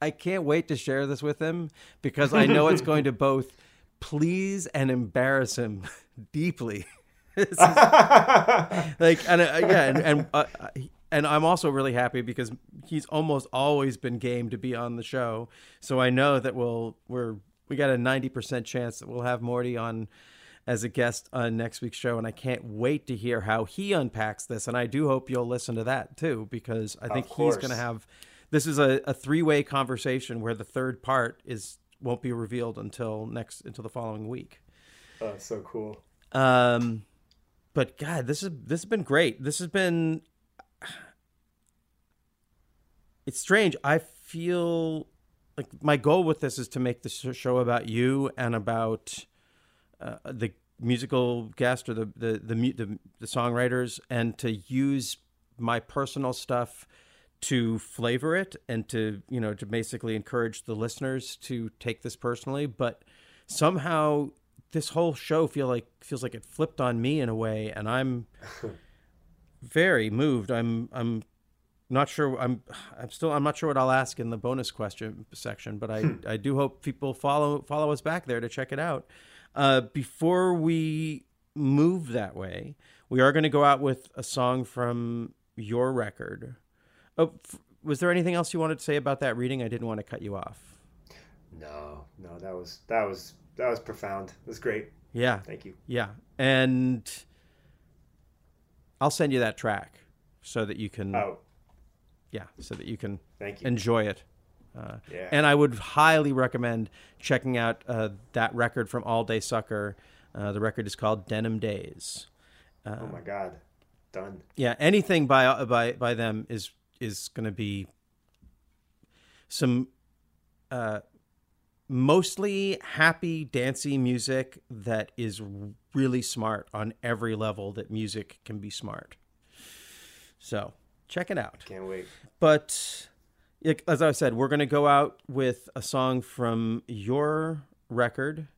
I can't wait to share this with him because I know it's going to both please and embarrass him deeply. Is- like and uh, yeah, and and, uh, and I'm also really happy because he's almost always been game to be on the show. So I know that we'll we're we got a 90% chance that we'll have Morty on as a guest on next week's show and I can't wait to hear how he unpacks this and I do hope you'll listen to that too because I think he's going to have this is a, a three-way conversation where the third part is won't be revealed until next until the following week. Oh, so cool. Um, but God, this is this has been great. This has been. It's strange. I feel like my goal with this is to make the sh- show about you and about uh, the musical guest or the the the, the the songwriters, and to use my personal stuff to flavor it and to you know to basically encourage the listeners to take this personally but somehow this whole show feel like feels like it flipped on me in a way and i'm very moved. I'm i'm not sure i'm i'm still i'm not sure what i'll ask in the bonus question section but i i do hope people follow follow us back there to check it out. Uh before we move that way we are going to go out with a song from your record Oh, f- was there anything else you wanted to say about that reading? I didn't want to cut you off. No, no, that was that was that was profound. It was great. Yeah. Thank you. Yeah. And I'll send you that track so that you can Oh, yeah, so that you can Thank you. enjoy it. Uh, Yeah. And I would highly recommend checking out uh, that record from All Day Sucker. Uh, the record is called Denim Days. Uh, oh my God, done. yeah, anything by by by them is is going to be some uh, mostly happy, dancey music that is really smart on every level that music can be smart. So check it out. Can't wait. But as I said, we're going to go out with a song from your record.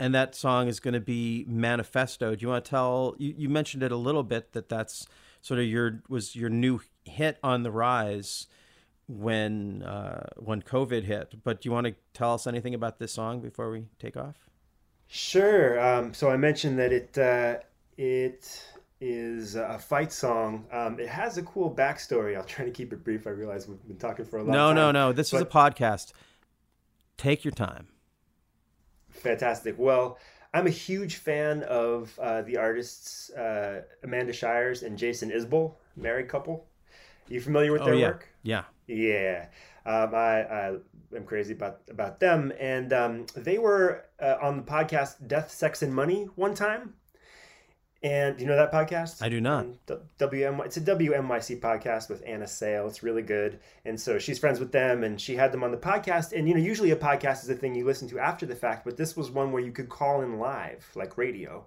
And that song is going to be Manifesto. Do you want to tell? You, you mentioned it a little bit that that's sort of your was your new hit on the rise when uh, when COVID hit. But do you want to tell us anything about this song before we take off? Sure. Um, so I mentioned that it uh, it is a fight song. Um, it has a cool backstory. I'll try to keep it brief. I realize we've been talking for a long No, time. no, no. No. This is a podcast. Take your time. Fantastic. Well, I'm a huge fan of uh, the artists uh, Amanda Shires and Jason Isbell, married couple. You familiar with Oh, their yeah. work? Yeah. Yeah, um, I, I am crazy about about them, and um, they were uh, on the podcast Death, Sex, and Money one time. And you know that podcast? I do not. WM, it's a WNYC podcast with Anna Sale. It's really good, and so she's friends with them, and she had them on the podcast. And you know, usually a podcast is a thing you listen to after the fact, but this was one where you could call in live, like radio.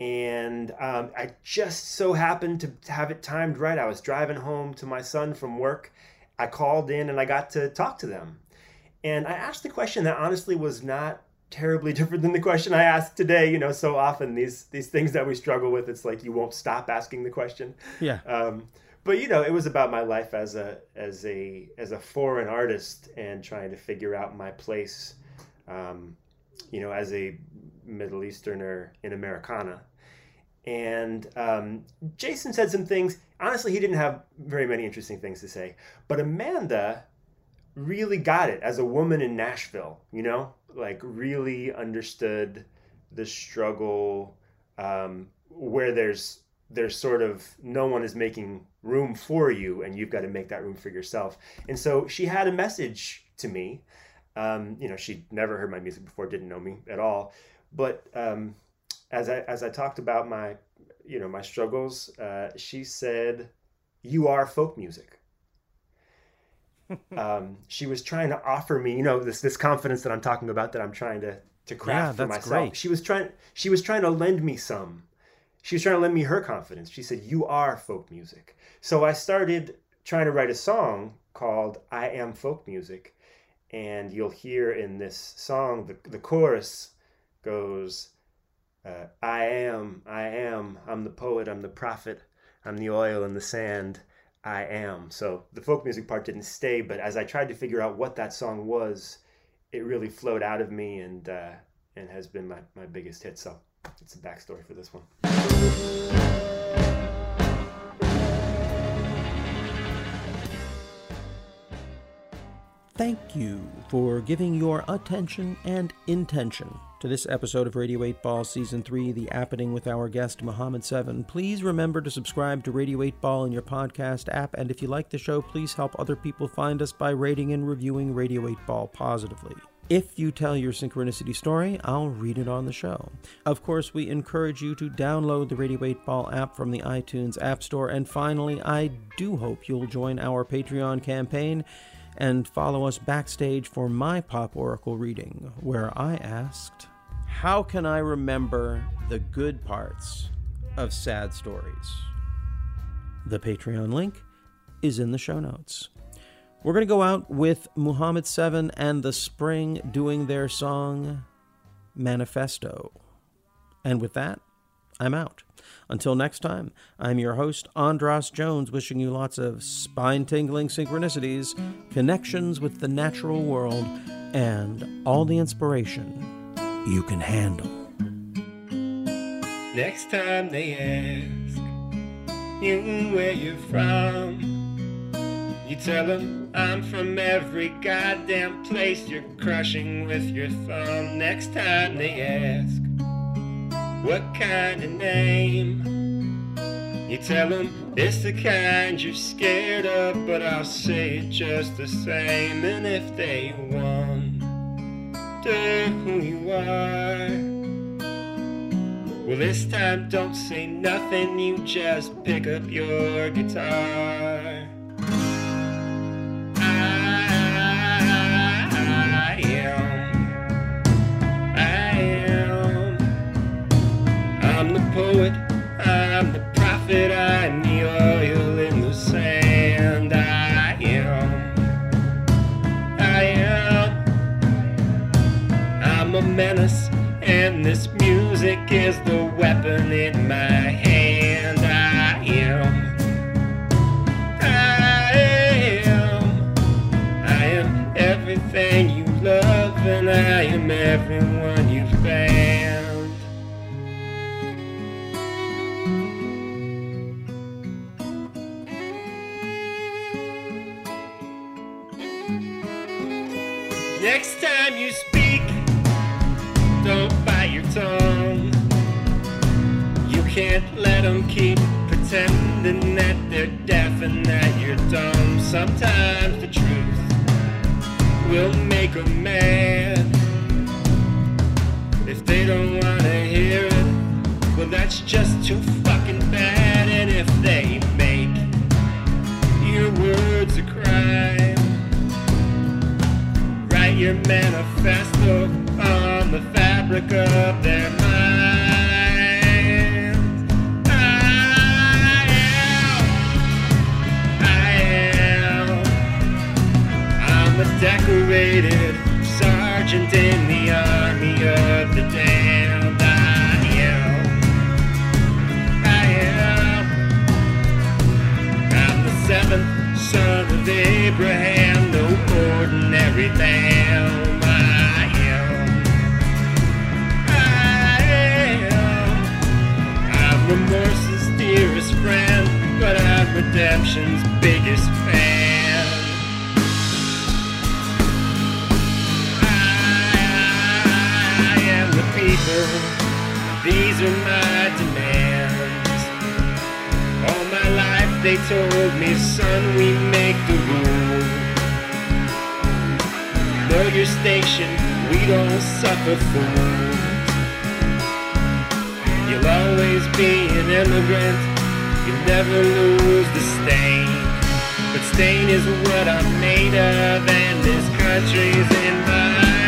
And um, I just so happened to have it timed right. I was driving home to my son from work. I called in and I got to talk to them. And I asked the question that honestly was not terribly different than the question I asked today. You know, so often these these things that we struggle with, it's like you won't stop asking the question. Yeah. Um, but you know, it was about my life as a as a as a foreign artist and trying to figure out my place. Um, you know, as a Middle Easterner in Americana. And um, Jason said some things. Honestly, he didn't have very many interesting things to say. But Amanda really got it as a woman in Nashville, you know, like really understood the struggle um, where there's there's sort of no one is making room for you and you've got to make that room for yourself. And so she had a message to me. Um, you know, she'd never heard my music before, didn't know me at all. But um, as I as I talked about my you know my struggles, uh, she said, "You are folk music." um, she was trying to offer me, you know, this this confidence that I'm talking about that I'm trying to to craft Yeah, for myself. great. She was trying she was trying to lend me some. She was trying to lend me her confidence. She said, "You are folk music." So I started trying to write a song called "I Am Folk Music," and you'll hear in this song the the chorus goes, uh, "I am, I am, I'm the poet, I'm the prophet, I'm the oil and the sand." I am. So the folk music part didn't stay, but as I tried to figure out what that song was, it really flowed out of me and uh, and has been my, my biggest hit. So it's a backstory for this one. Thank you for giving your attention and intention to this episode of Radio 8 Ball Season 3, The Appening with our guest Muhammad Seven. Please remember to subscribe to Radio 8 Ball in your podcast app, and if you like the show, please help other people find us by rating and reviewing Radio 8 Ball positively. If you tell your synchronicity story, I'll read it on the show. Of course, we encourage you to download the Radio 8 Ball app from the iTunes App Store. And finally, I do hope you'll join our Patreon campaign and follow us backstage for my Pop Oracle reading, where I asked, How can I remember the good parts of sad stories? The Patreon link is in the show notes. We're going to go out with Muhammad Seven and The Spring doing their song Manifesto. And with that, I'm out. Until next time, I'm your host, Andras Jones, wishing you lots of spine tingling synchronicities, connections with the natural world, and all the inspiration you can handle. Next time they ask you where you're from, you tell them I'm from every goddamn place you're crushing with your thumb. Next time they ask what kind of name, you tell them it's the kind you're scared of, but I'll say it just the same. And if they wonder who you are, well, this time don't say nothing, you just pick up your guitar. I am, I am, I'm the poet, I'm the prophet, I'm the menace, and this music is the weapon in my hand. I am. I am. I am everything you love, and I am everyone you found. Next time you speak, don't bite your tongue. You can't let them keep pretending that they're deaf and that you're dumb. Sometimes the truth will make them mad. If they don't wanna hear it, well, that's just too fucking bad. And if they make your words a crime, write your manifesto the fabric of their minds. I am, I am, I'm a decorated sergeant in the army of the damned. I am, I am, I'm the seventh son of Abraham, no ordinary lamb. I'm remorse's dearest friend, but I'm redemption's biggest fan. I am the people, these are my demands. All my life they told me, son, we make the rules. Know your station, we don't suffer fools. Always be an immigrant, you never lose the stain. But stain is what I'm made of, and this country's in my